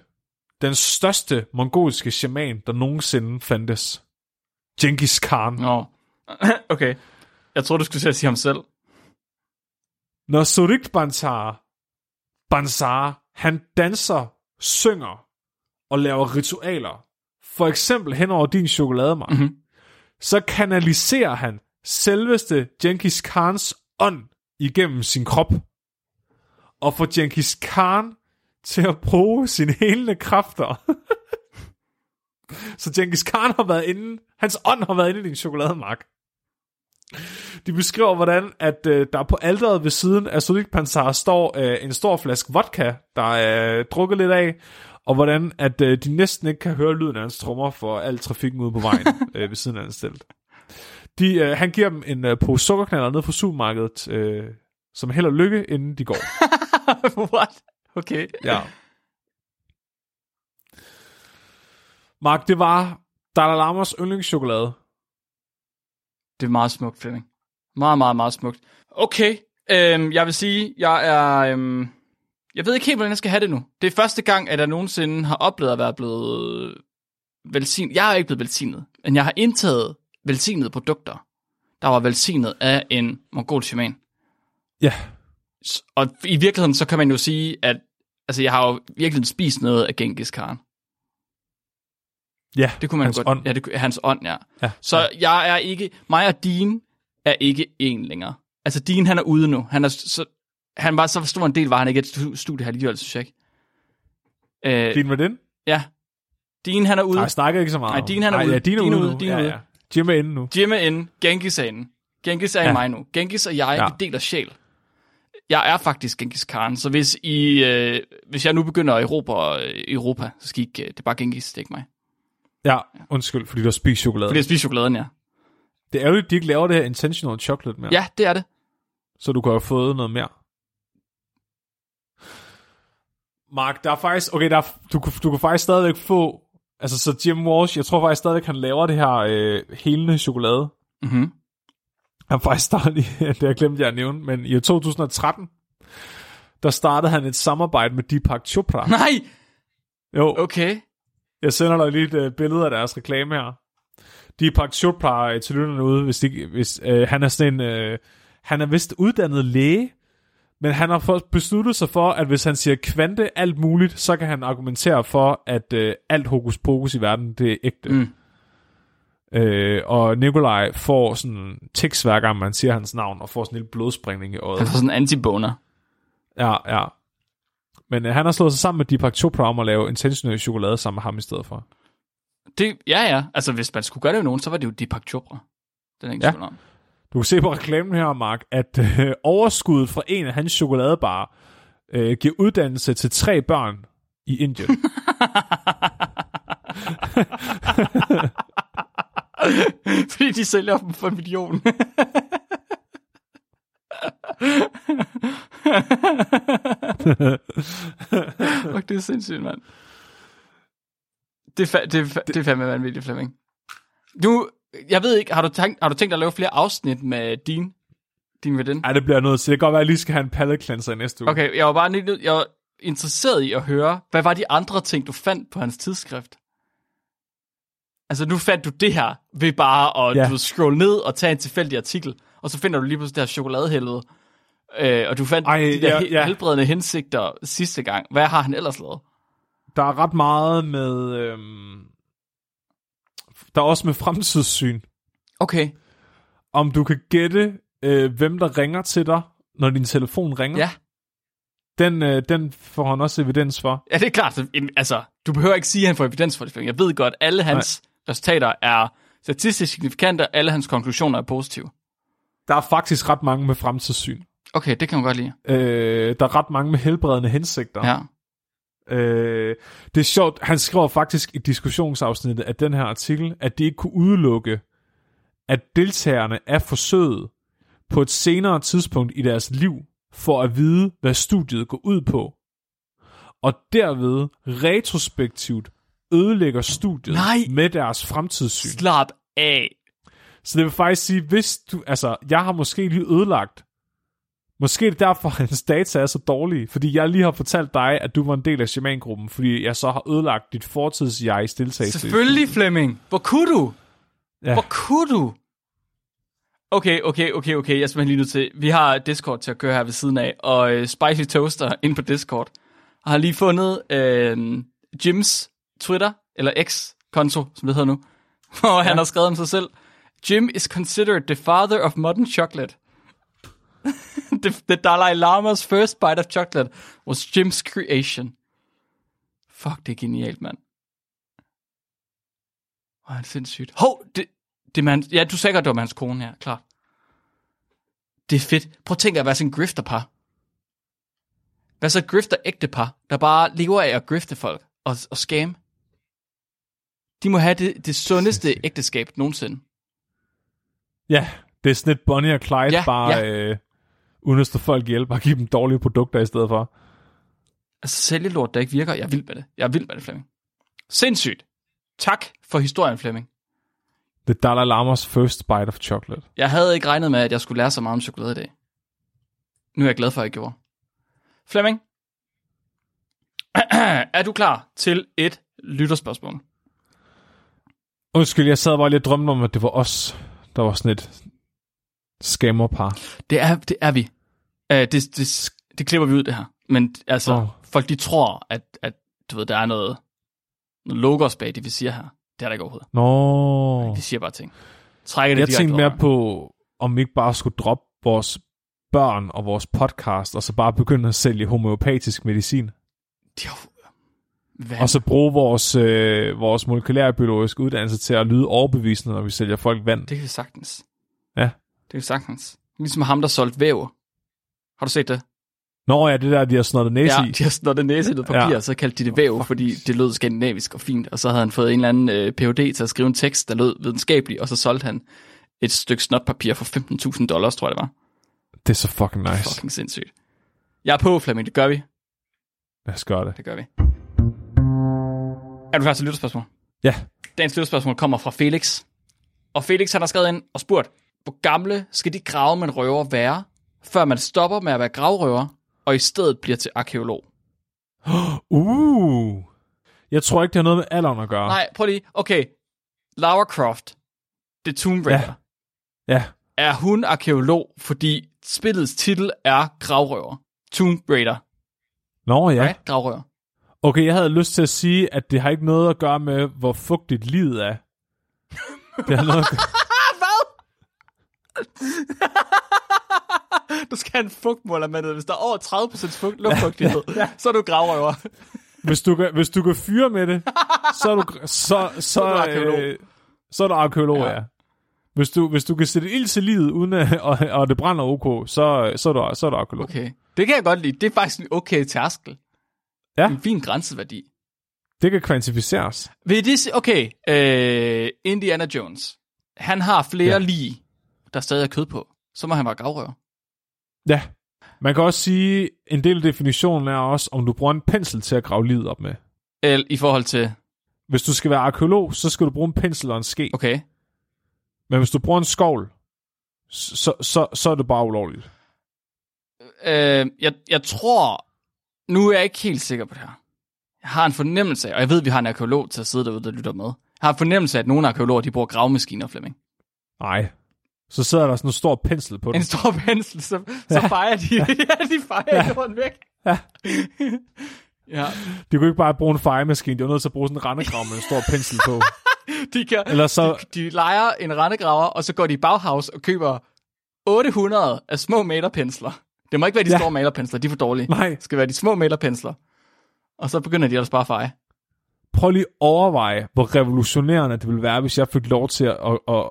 Den største mongolske shaman, der nogensinde fandtes. Genghis Khan. Nå. okay. Jeg tror du skulle til at sige ham selv. Når Surik Bansar, Bansar, han danser, synger og laver ritualer, for eksempel hen over din chokolademark, Mhm. så kanaliserer han selveste Genghis Khans ånd igennem sin krop. Og får Genghis Khan til at bruge sine helende kræfter. så Genghis Khan har været inde, hans ånd har været inde i din chokolademark. De beskriver, hvordan at øh, der på alderet ved siden af Sudik Pansar står øh, en stor flaske vodka, der er øh, drukket lidt af, og hvordan at øh, de næsten ikke kan høre lyden af hans trommer for al trafikken ude på vejen øh, ved siden af hans telt. De, øh, han giver dem en øh, pose sukkerknaller ned fra supermarkedet, øh, som held og lykke, inden de går. What? Okay. Ja. Mark, det var Dalai Lamas yndlingschokolade. Det er meget smukt, Flemming. Meget, meget, meget smukt. Okay, øhm, jeg vil sige, jeg er... Øhm, jeg ved ikke helt, hvordan jeg skal have det nu. Det er første gang, at jeg nogensinde har oplevet at være blevet velsignet. Jeg er ikke blevet velsignet, men jeg har indtaget velsignede produkter, der var velsignet af en mongol shaman. Ja. Og i virkeligheden, så kan man jo sige, at altså, jeg har jo virkelig spist noget af Genghis Khan. Ja, Det kunne man hans godt. ånd. Ja, det, hans ånd, ja. Ja. Så jeg er ikke, mig og Dean er ikke en længere. Altså Dean, han er ude nu. Han er så, han var så stor en del, var han ikke et stu- studie her alligevel, synes jeg ikke. Øh, Din med den? ja. Dean, han er ude. Nej, jeg snakker ikke så meget. Nej, Dean, han er Nej, ude. Ja, Dean er Dean ude. ude. Dean er ja, ude. ja. Jim er inde nu. Jim er inde. Genghis er inde. Genghis er ja. Ja. i mig nu. Genghis og jeg, Ja. ja. vi deler sjæl. Jeg er faktisk Genghis Khan, så hvis, I, øh, hvis jeg nu begynder at erobre øh, Europa, så skal I ikke, øh, det er bare Genghis, det er ikke mig. Ja, undskyld, fordi du har spist chokolade. Fordi jeg spiser chokoladen, ja. Det er jo, at de ikke laver det her intentional chocolate mere. Ja, det er det. Så du kan have fået noget mere. Mark, der er faktisk... Okay, der er, du, kan- du kan faktisk stadigvæk få... Altså, så Jim Walsh, jeg tror faktisk stadigvæk, han laver det her øh, helende chokolade. Mm-hmm. Han faktisk startede det jeg glemt jeg at nævne, men i 2013, der startede han et samarbejde med Deepak Chopra. Nej! Jo, Okay. jeg sender dig lige et uh, billede af deres reklame her. Deepak Chopra øh, til lytterne ude, hvis, de, hvis øh, han er sådan en, øh, han er vist uddannet læge, men han har besluttet sig for, at hvis han siger kvante alt muligt, så kan han argumentere for, at øh, alt hokus pokus i verden, det er ægte. Mm. Øh, og Nikolaj får sådan tekst hver gang, man siger hans navn, og får sådan en lille blodspringning i øjet. Han får sådan en antiboner. Ja, ja. Men øh, han har slået sig sammen med Deepak Chopra om at lave intentionel chokolade sammen med ham i stedet for. Det, ja, ja. Altså, hvis man skulle gøre det med nogen, så var det jo Deepak Chopra. Den er ikke Ja. om. Du kan se på reklamen her, Mark, at øh, overskuddet fra en af hans chokoladebarer øh, giver uddannelse til tre børn i Indien. Fordi de sælger dem for en million. Fuck, det er sindssygt, mand. Det er, fa- det, fa- det er fandme vanvittigt, Flemming. Nu, jeg ved ikke, har du, tænkt, har du tænkt at lave flere afsnit med din, din ved den? Ej, det bliver noget til. Det kan godt være, at jeg lige skal have en palate cleanser i næste uge. Okay, jeg var bare lidt, jeg var interesseret i at høre, hvad var de andre ting, du fandt på hans tidsskrift? Altså, nu fandt du det her ved bare at Ja. du scrolle ned og tage en tilfældig artikel, og så finder du lige pludselig det her chokoladehelvede. Øh, og du fandt Ej, de der ja, ja, helbredende hensigter sidste gang. Hvad har han ellers lavet? Der er ret meget med... Øhm, der er også med fremtidssyn. Okay, Om du kan gætte, øh, hvem der ringer til dig, når din telefon ringer. ja. Den, øh, den får han også evidens for. Ja, det er klart. Altså, du behøver ikke sige, at han får evidens for det. Jeg ved godt, alle hans Nej. Resultater er statistisk signifikante, og alle hans konklusioner er positive. Der er faktisk ret mange med fremtidssyn. Okay, det kan man godt lide. Øh, der er ret mange med helbredende hensigter. Ja. Øh, det er sjovt, han skriver faktisk i diskussionsafsnittet af den her artikel, at de ikke kunne udelukke, at deltagerne af forsøget på et senere tidspunkt i deres liv for at vide, hvad studiet går ud på, og derved retrospektivt ødelægger studiet Nej. med deres fremtidssyn. Slap af. Så det vil faktisk sige, hvis du, altså, jeg har måske lige ødelagt, måske er det derfor, at hans data er så dårlige, fordi jeg lige har fortalt dig, at du var en del af shamangruppen, fordi jeg så har ødelagt dit fortids-jegs deltagelse. Selvfølgelig, Flemming. Hvor kunne du? Ja. Hvor kunne du? Okay, okay, okay, okay. Jeg er simpelthen lige nødt til... Vi har Discord til at køre her ved siden af, og uh, Spicy Toaster ind på Discord har lige fundet uh, Jims Twitter, eller X-konto, som det hedder nu, hvor ja. han har skrevet om sig selv. Jim is considered the father of modern chocolate. the, the Dalai Lama's first bite of chocolate was Jim's creation. Fuck, det er genialt, mand. Hvor er det sindssygt. Hov, det, det man, ja, du sagde godt, det var hans kone her, klart. Det er fedt. Prøv at tænke at være sådan en grifterpar. Hvad så grifter ægte par, der bare lever af at grifte folk og, og scam. De må have det, det sundeste ægteskab nogensinde. Ja, det er sådan et Bonnie og Clyde, Ja, bare ja. Øh, uden at stå folk ihjel, bare give dem dårlige produkter i stedet for. Altså sælgelort, der ikke virker. Jeg er vild med det. Jeg er vild med det, Flemming. Sindssygt. Tak for historien, Flemming. The Dalai Lama's first bite of chocolate. Jeg havde ikke regnet med, at jeg skulle lære så meget om chokolade i dag. Nu er jeg glad for, at jeg gjorde. Flemming, er du klar til et lytterspørgsmål? Undskyld, jeg sad bare lige og drømte om, at det var os, der var sådan et scammerpar. Det er, det er vi. Uh, det, det, det klipper vi ud, det her. Men altså, oh. folk de tror, at, at du ved, der er noget, noget logos bag det, vi siger her. Det er der ikke overhovedet. Nå. Vi siger bare ting. Trækker det Jeg tænkte mere over. på, om vi ikke bare skulle droppe vores børn og vores podcast, og så bare begynde at sælge homeopatisk medicin. De har- Hvad? Og så bruge vores, øh, vores molekylærbiologiske uddannelse til at lyde overbevisende, når vi sælger folk vand. Det kan vi sagtens. Ja. Det kan vi sagtens. Ligesom ham, der solgte væv. Har du set det? Nå ja, det der, de har snottet næse Ja, i. de har snottet næse i noget papir, Ja. ja. så kaldte de det væv, fordi det lød skandinavisk og fint. Og så havde han fået en eller anden øh, Ph.D. til at skrive en tekst, der lød videnskabelig, og så solgte han et stykke snotpapir for 15.000 dollars, tror jeg det var. Det er så fucking nice. Fucking sindssygt. Jeg er på, Flemming. Det gør vi. Lad os gøre det. Det gør vi. Er du klar til lytterspørgsmål? Ja. Dagens lytterspørgsmål kommer fra Felix. Og Felix han har skrevet ind og spurgt, hvor gamle skal de grave med en røver være, før man stopper med at være gravrøver, og i stedet bliver til arkeolog? Uh. Jeg tror ikke, det har noget med alderen at gøre. Nej, prøv lige. Okay. Lara Croft, The Tomb Raider. Ja. Ja. Er hun arkeolog, fordi spillets titel er Gravrøver? Tomb Raider. Nå ja. Right? Gravrøver. Okay, jeg havde lyst til at sige, at det har ikke noget at gøre med, hvor fugtigt livet er. Det har noget at gøre... Hvad? du skal have en fugtmåler med det. Hvis der er over 30% fugt, luftfugtighed, ja. så er du gravrøver. Hvis du, kan, hvis du kan fyre med det, så er du, så, så, så, er du arkeolog. Øh, så er du arkeolog, ja. Ja. Hvis du, hvis du kan sætte ild til livet, uden at, og, og det brænder ok, så, så, er du, så er du arkeolog. Okay. Okay. Det kan jeg godt lide. Det er faktisk en okay tærskel. Ja. En fin grænseværdi. Det kan kvantificeres. Vil det sige, okay, øh, Indiana Jones, han har flere Ja. lige, der stadig er kød på. Så må han være gravrøver. Ja. Man kan også sige, en del af definitionen er også, om du bruger en pensel til at grave livet op med. Eller i forhold til, Hvis du skal være arkeolog, så skal du bruge en pensel og en ske. okay, Men hvis du bruger en skovl, så, så, så er det bare ulovligt. øh, jeg, jeg tror, nu er jeg ikke helt sikker på det her. Jeg har en fornemmelse af, og jeg ved, at vi har en arkeolog til at sidde derude, der lytter med. Jeg har en fornemmelse af, at nogle arkeologer, de bruger gravemaskiner, Flemming. Nej. Så sidder der sådan en stor pensel på den. En stor pensel, så, så Ja. fejrer de, ja, de fejrer ja. jorden væk. Ja. ja, De kunne ikke bare bruge en fejemaskine, de var nødt til at bruge sådan en rendegrav med en stor pensel på. de kan, Eller så, de leger en rendegraver, og så går de i Bauhaus og køber 800 af små malerpensler. Det må ikke være de Ja. store malerpensler, de er for dårlige. nej, Det skal være de små malerpensler. Og så begynder de ellers bare at feje. prøv lige at overveje, hvor revolutionerende det ville være, hvis jeg fik lov til at, at, at,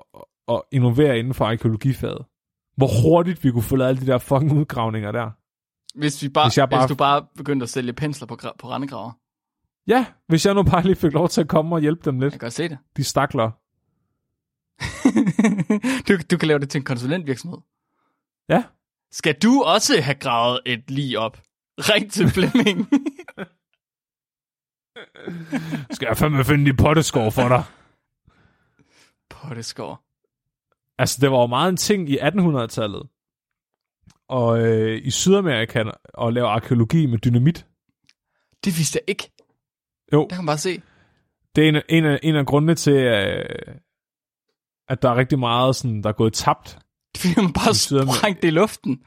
at innovere inden for arkeologifaget. Hvor hurtigt vi kunne få lavet alle de der fucking udgravninger der. Hvis, vi bare, Hvis jeg bare- hvis du bare begyndte at sælge pensler på, på rendegraver. Ja, hvis jeg nu bare lige fik lov til at komme og hjælpe dem lidt. Jeg kan godt se det. De stakler. du, du kan lave det til en konsulentvirksomhed. Ja. Skal du også have gravet et lige op? Ring til Flemming. Skal jeg fandme finde de potteskår for dig? Potteskår. Altså, det var jo meget en ting i 1800-tallet. Og øh, i Sydamerika at lave arkeologi med dynamit. Det vidste jeg ikke. Jo, Der kan man bare se. det er en, af- en, af, en af grundene til, øh, at der er rigtig meget, sådan, der er gået tabt Det fordi, man bare sprængte det i luften.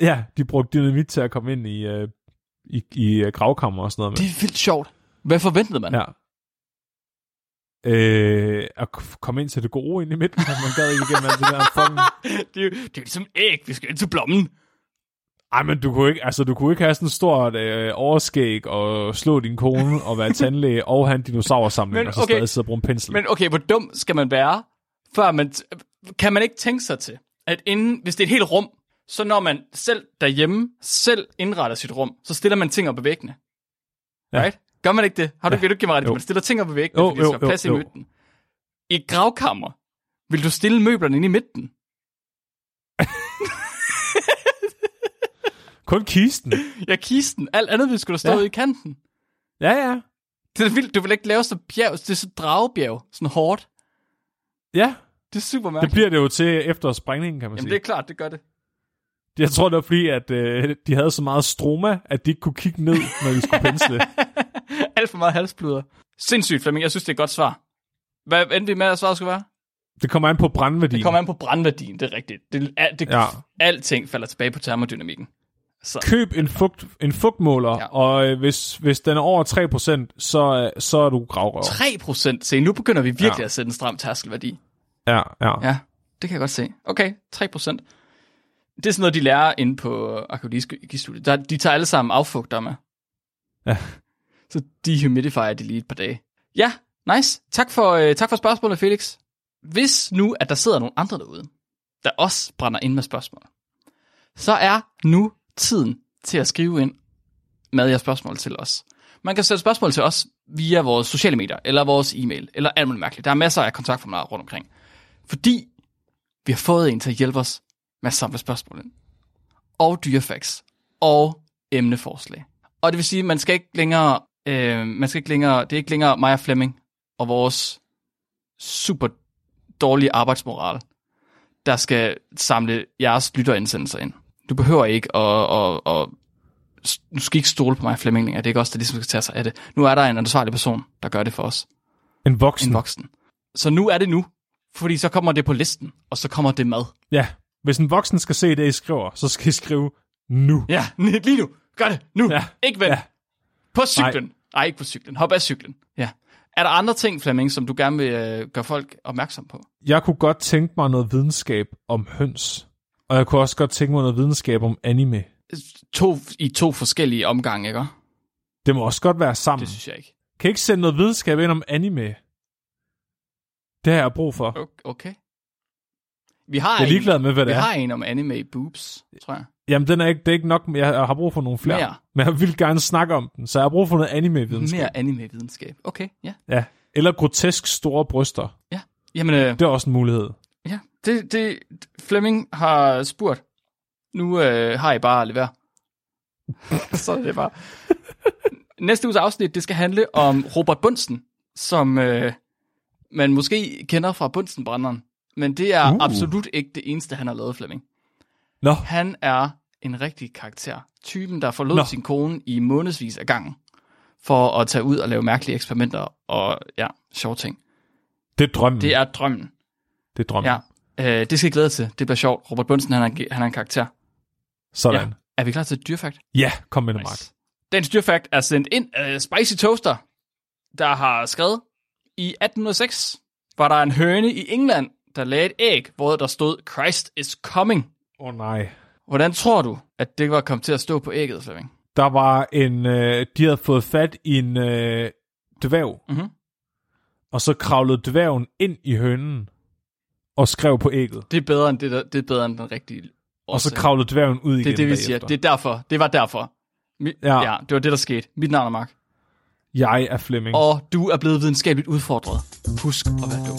Ja, de brugte dynamit til at komme ind i, øh, i, i øh, gravkammer og sådan noget. Det Med. er vildt sjovt. Hvad forventede man? Ja. Øh, at komme ind til det gode ind i midten, man gad ikke igennem alt det der fucking... Det, er jo, det er ligesom æg. Vi skal ind til blommen. Ej, men du kunne ikke, altså, du kunne ikke have sådan et stort øh, overskæg og slå din kone og være tandlæge og have en dinosaursamling, Men og så okay. stadig sidde og bruge en pensel. Men okay, hvor dum skal man være, før man... Kan man ikke tænke sig til, at inden, hvis det er et helt rum, så når man selv derhjemme selv indretter sit rum, så stiller man ting op på væggene. Ja. Right? Gør man ikke det? Har du, ja. vil du ikke give mig ret? det? Man stiller ting op på væggene, Jo, fordi jo, skal være jo, i midten. I et gravkammer, vil du stille møblerne inde i midten? Kun kisten. Ja, kisten. Alt andet vil skulle stå ja. i kanten. Ja, ja. Det er vildt. Du vil ikke lave så bjerg, det er så dragebjerg, sådan hårdt. Ja, Det er super det mærkeligt. bliver det jo til efter sprængningen, kan man Jamen sige. det er klart, det gør det. Jeg tror, det var fordi, at øh, de havde så meget stroma, at de ikke kunne kigge ned, når de skulle pensle. Alt for meget halsbløder. Sindssygt, Flemming. Jeg synes, det er et godt svar. Hvad endte vi med, at svaret skulle være? Det kommer an på brandværdien. Det kommer an på brandværdien, det er rigtigt. Det, er, det, Ja. Alting falder tilbage på termodynamikken. Så, Køb en, fugt, en fugtmåler, ja. Og øh, hvis, hvis den er over 3%, så, øh, så er du gravrøver. 3 procent. Se, nu begynder vi virkelig ja. at sætte en stram tærskelværdi. Ja, ja. Ja, det kan jeg godt se. Okay, 3 procent. Det er sådan noget, de lærer inde på arkeologistudiet. Der, de tager alle sammen affugter med. Ja. Så dehumidifier de lige et par dage. Ja, nice. Tak for, øh, tak for spørgsmålet, Felix. Hvis nu, at der sidder nogle andre derude, der også brænder ind med spørgsmål, så er nu tiden til at skrive ind med jeres spørgsmål til os. Man kan sætte spørgsmål til os via vores sociale medier, eller vores e-mail, eller alt muligt mærkeligt. Der er masser af kontaktformularer rundt omkring. Fordi vi har fået en til at hjælpe os med at samle spørgsmål ind. Og dyrefacts. Og emneforslag. Og det vil sige, at man skal ikke længere, øh, man skal ikke længere, det er ikke længere mig og Flemming og vores super dårlige arbejdsmoral, der skal samle jeres lytterindsendelser ind. Du behøver ikke at, at, at du skal ikke stole på mig Flemming. Det er ikke os, der ligesom skal tage sig af det. Nu er der en ansvarlig person, der gør det for os. En voksen. En voksen. Så nu er det nu. Fordi så kommer det på listen, og så kommer det med. Ja, hvis en voksen skal se det, I skriver, så skal I skrive nu. Ja, lige nu. Gør det. Nu. Ja. Ikke vent. Ja. På cyklen. Nej. Nej, ikke på cyklen. Hop af cyklen. Ja. Er der andre ting, Flemming, som du gerne vil øh, gøre folk opmærksom på? Jeg kunne godt tænke mig noget videnskab om høns. Og jeg kunne også godt tænke mig noget videnskab om anime. To, I to forskellige omgange, ikke? Det må også godt være sammen. Det synes jeg ikke. Kan I ikke sende noget videnskab ind om anime? Det har jeg brug for. Okay. Vi har, Jeg er ligeglad med, hvad en, det vi er. har en om anime boobs, tror jeg. Jamen, den er ikke, det er ikke nok. Jeg har brug for nogle flere. Mere. Men jeg vil gerne snakke om den, så jeg har brug for noget anime-videnskab. Mere anime-videnskab. Okay, ja. Ja. Eller grotesk store bryster. ja. Jamen, øh, Det er også en mulighed. ja. Det, det, Flemming har spurgt. Nu øh, har I bare at levere. Så er det bare. Næste uges afsnit, det skal handle om Robert Bunsen, som øh, man måske kender fra Bunsenbrænderen. Men det er Uh. uh. absolut ikke det eneste, han har lavet, Flemming. Nå, Han er en rigtig karakter. Typen, der forlod. Nå. sin kone i månedsvis af gangen, for at tage ud og lave mærkelige eksperimenter og ja, sjove ting. det er drømmen. Det er drømmen. det er drømmen. Ja. Øh, det skal I glæde til. Det bliver sjovt. Robert Bunsen, han er, han er en karakter. Sådan. Ja. Er vi klar til et dyrfakt? Ja, kom med det, Mark. Nice. Dagens dyrfakt er sendt ind af Spicy Toaster, der har skrevet, i 1806 var der en høne i England, der lagde et æg, hvor der stod, Christ is coming. Åh oh, nej. Hvordan tror du, at det var kommet til at stå på ægget, Flemming? Der var en... Øh, de havde fået fat i en øh, dværg, Mhm. og så kravlede dværgen ind i hønen og skrev på ægget. Det er bedre end, det, der, det er bedre end den rigtige Og så årsag. kravlede dværgen ud igen Det er det, vi siger. Det er derfor. Det var derfor. Mi, Ja. ja. ja. det var det, der skete. Mit navn er Mark. Jeg er Flemming. Og du er blevet videnskabeligt udfordret. Husk at være dum.